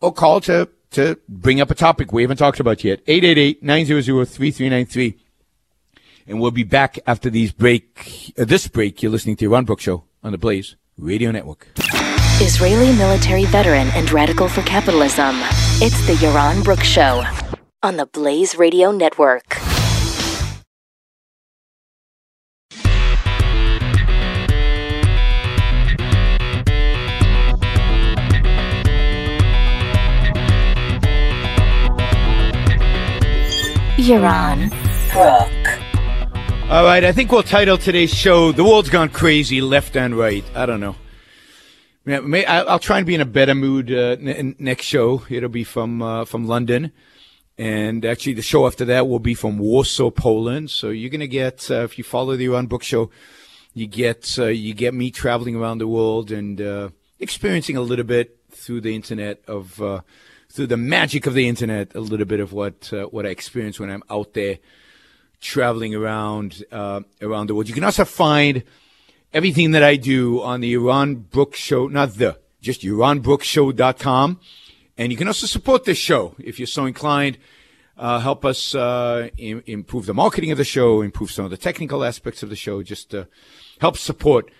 Speaker 2: Or call to, to bring up a topic we haven't talked about yet. 888-900-3393. And we'll be back after these break, uh, this break. You're listening to Yaron Brook Show on the Blaze Radio Network.
Speaker 1: Israeli military veteran and radical for capitalism. It's the Yaron Brook Show on the Blaze Radio Network. Yaron Brook.
Speaker 2: All right, I think we'll title today's show "The World's Gone Crazy, Left and Right." I don't know. I'll try and be in a better mood uh, n- next show. It'll be from uh, from London. And actually, the show after that will be from Warsaw, Poland. So you're to get, uh, if you follow the Yaron Brook Show, you get uh, you get me traveling around the world and uh, experiencing a little bit through the internet of uh, through the magic of the internet, a little bit of what uh, what I experience when I'm out there traveling around uh, around the world. You can also find everything that I do on the Yaron Brook Show, not the, just YaronBrookShow.com. And you can also support this show if you're so inclined. Uh, help us uh, Im- improve the marketing of the show, improve some of the technical aspects of the show, just help support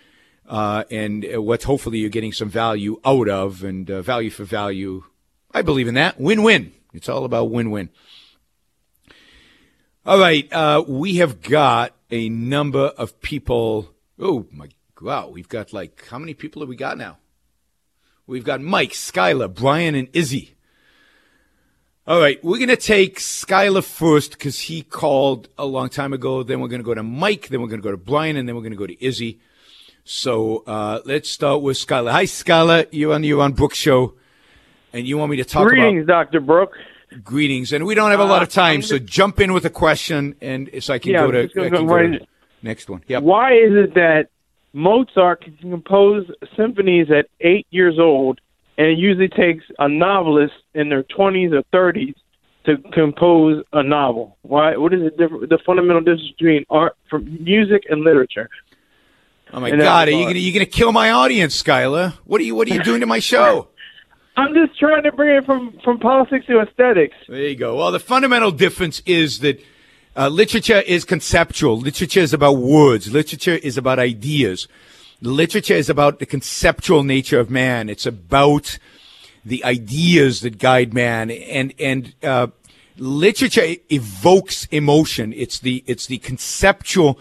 Speaker 2: uh, and what hopefully you're getting some value out of and uh, value for value. I believe in that. Win win. It's all about win win. All right. Uh, we have got a number of people. Oh, my wow. We've got like, how many people have we got now? We've got Mike, Skylar, Brian, and Izzy. All right, we're going to take Skylar first because he called a long time ago. Then we're going to go to Mike. Then we're going to go to Brian, and then we're going to go to Izzy. So uh, let's start with Skylar. Hi, Skylar. You're on the Yaron Brook Show, and you want me to talk
Speaker 3: Greetings,
Speaker 2: about
Speaker 3: Dr. Brook.
Speaker 2: greetings. And we don't have a lot of
Speaker 3: Uh,
Speaker 2: time,
Speaker 3: I'm
Speaker 2: so jump in with a question, and so I can
Speaker 3: Yeah,
Speaker 2: go to, can
Speaker 3: go
Speaker 2: to next one. Yep.
Speaker 3: Why is it that Mozart can compose symphonies at eight years old, and it usually takes a novelist in their 20s or 30s to compose a novel? Why? What is the, the fundamental difference between art from music and literature?
Speaker 2: Oh my God! Are you gonna you gonna kill my audience, Skylar? What are you What are you doing to my show?
Speaker 3: I'm just trying to bring it from from politics to aesthetics.
Speaker 2: There you go. Well, the fundamental difference is that uh, literature is conceptual. Literature is about words. Literature is about ideas. Literature is about the conceptual nature of man. It's about the ideas that guide man, and and uh, literature evokes emotion. It's the it's the conceptual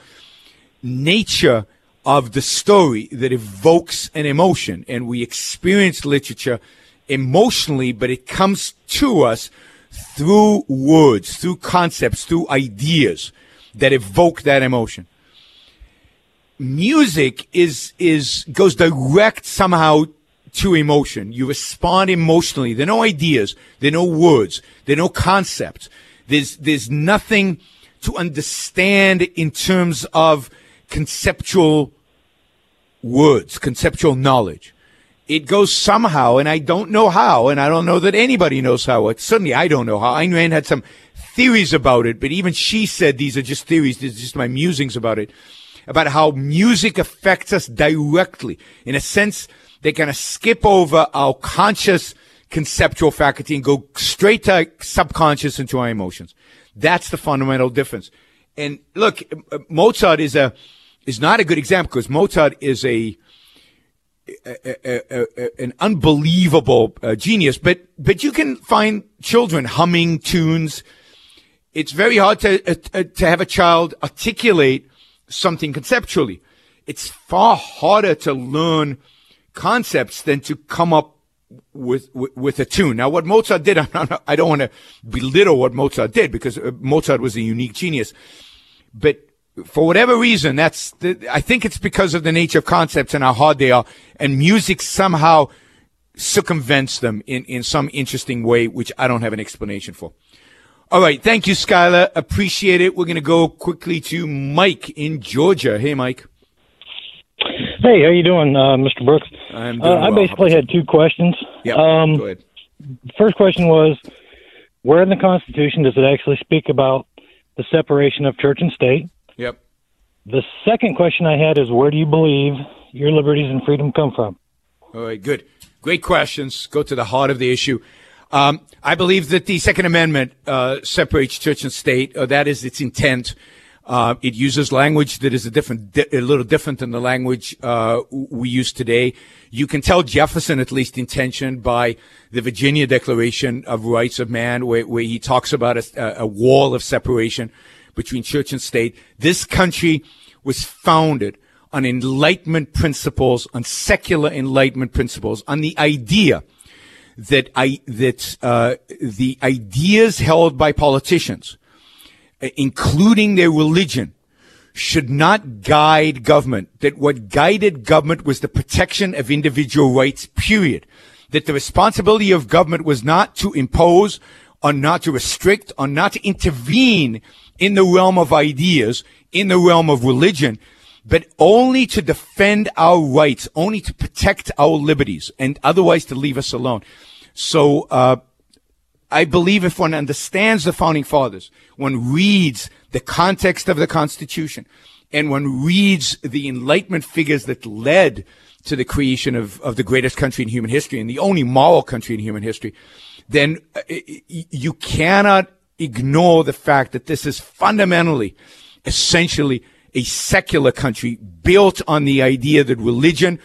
Speaker 2: nature of the story that evokes an emotion, and we experience literature emotionally, but it comes to us through words, through concepts, through ideas that evoke that emotion. Music is is goes direct somehow to emotion. You respond emotionally. There are no ideas. There are no words. There are no concepts. There's, there's nothing to understand in terms of conceptual words, conceptual knowledge. It goes somehow, and I don't know how, and I don't know that anybody knows how. Certainly, I don't know how. Ayn Rand had some theories about it, but even she said these are just theories. These are just my musings about it, about how music affects us directly. In a sense, they're going to skip over our conscious conceptual faculty and go straight to subconscious into our emotions. That's the fundamental difference. And look, Mozart is a is not a good example because Mozart is a, a, a, an unbelievable uh, genius. But but you can find children humming tunes. It's very hard to uh, uh to have a child articulate something conceptually. It's far harder to learn concepts than to come up with, with, with a tune. Now, what Mozart did, not, I don't want to belittle what Mozart did because uh, Mozart was a unique genius, but for whatever reason, that's the, I think it's because of the nature of concepts and how hard they are, and music somehow circumvents them in in some interesting way, which I don't have an explanation for. All right, thank you, Skylar. Appreciate it. We're going to go quickly to Mike in Georgia. Hey, Mike.
Speaker 4: Hey, how you doing, uh, Mr. Brooks?
Speaker 2: I'm doing uh,
Speaker 4: I basically had two questions.
Speaker 2: Yeah. Um, go ahead.
Speaker 4: First question was, where in the Constitution does it actually speak about the separation of church and state? The second question I had is, where do you believe your liberties and freedom come from?
Speaker 2: All right, good. Great questions. Go to the heart of the issue. Um, I believe that the Second Amendment uh, separates church and state. Uh, that is its intent. Uh, it uses language that is a different, a little different than the language uh, we use today. You can tell Jefferson, at least intention, by the Virginia Declaration of Rights of Man, where, where he talks about a, a wall of separation between church and state. This country was founded on enlightenment principles, on secular enlightenment principles, on the idea that I that uh, the ideas held by politicians including their religion, should not guide government. That what guided government was the protection of individual rights, period. That the responsibility of government was not to impose or not to restrict or not to intervene in the realm of ideas, in the realm of religion, but only to defend our rights, only to protect our liberties, and otherwise to leave us alone. So, uh, I believe if one understands the founding fathers, one reads the context of the Constitution, and one reads the Enlightenment figures that led to the creation of, of the greatest country in human history and the only moral country in human history, then uh, you cannot ignore the fact that this is fundamentally, essentially a secular country built on the idea that religion,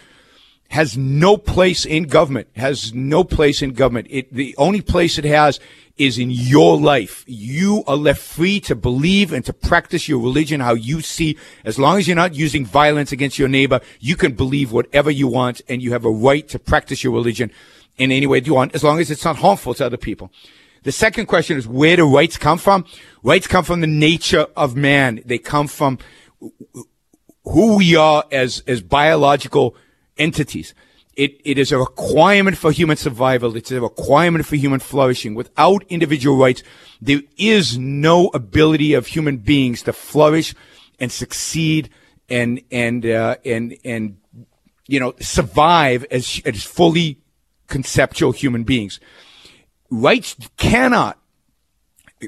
Speaker 2: has no place in government, has no place in government. It, the only place it has is in your life. You are left free to believe and to practice your religion how you see. As long as you're not using violence against your neighbor, you can believe whatever you want and you have a right to practice your religion in any way you want, as long as it's not harmful to other people. The second question is where do rights come from? Rights come from the nature of man. They come from who we are as, as biological entities. It, it is a requirement for human survival. It's a requirement for human flourishing. Without individual rights, there is no ability of human beings to flourish and succeed and, and, uh, and, and, you know, survive as, as fully conceptual human beings. Rights cannot,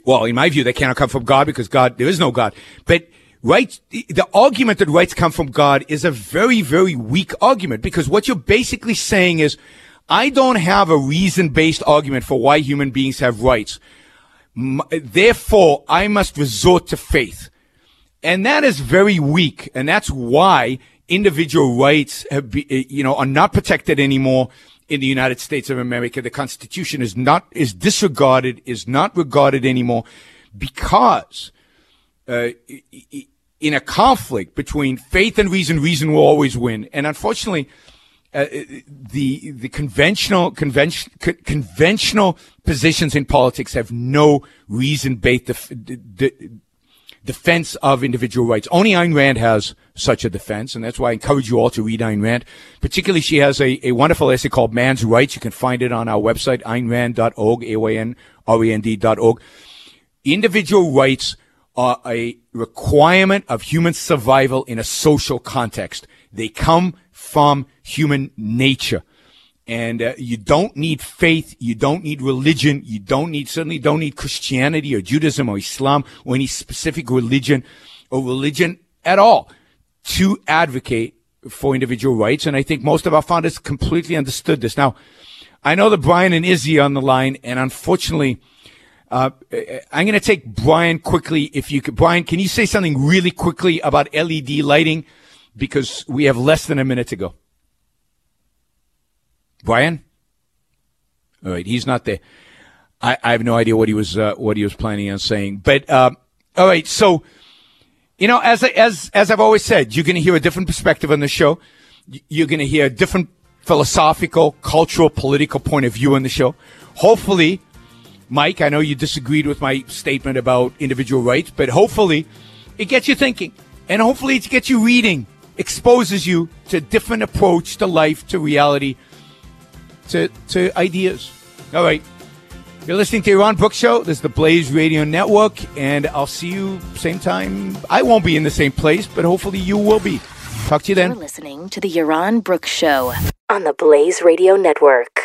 Speaker 2: well, in my view, they cannot come from God because God, there is no God. But Right? The argument that rights come from God is a very, very weak argument because what you're basically saying is, I don't have a reason based argument for why human beings have rights. Therefore, I must resort to faith. And that is very weak. And that's why individual rights have be, eh, you know, are not protected anymore in the United States of America. The Constitution is not, is disregarded, is not regarded anymore because, uh, in a conflict between faith and reason, reason will always win. And unfortunately, uh, the the conventional convention conventional positions in politics have no reason based def- defense of individual rights. Only Ayn Rand has such a defense, and that's why I encourage you all to read Ayn Rand. Particularly, she has a, a wonderful essay called "Man's Rights." You can find it on our website, aynrand.org, a-y-n-r-a-n-d.org. Individual rights are a requirement of human survival in a social context. They come from human nature. And uh, you don't need faith. You don't need religion. You don't need, certainly don't need Christianity or Judaism or Islam or any specific religion or religion at all to advocate for individual rights. And I think most of our founders completely understood this. Now, I know that Brian and Izzy are on the line, and unfortunately, uh, I'm going to take Brian quickly. If you could, Brian, can you say something really quickly about LED lighting? Because we have less than a minute to go. Brian? All right, he's not there. I, I have no idea what he was uh, what he was planning on saying. But uh, all right, so you know, as as as I've always said, you're going to hear a different perspective on the show. You're going to hear a different philosophical, cultural, political point of view on the show. Hopefully, Mike, I know you disagreed with my statement about individual rights, but hopefully, it gets you thinking, and hopefully, it gets you reading, exposes you to a different approach to life, to reality to, to ideas. All right. You're listening to Yaron Brook Show. This is the Blaze Radio Network, and I'll see you same time. I won't be in the same place, but hopefully you will be. Talk to you then.
Speaker 1: You're listening to the Yaron Brook Show on the Blaze Radio Network.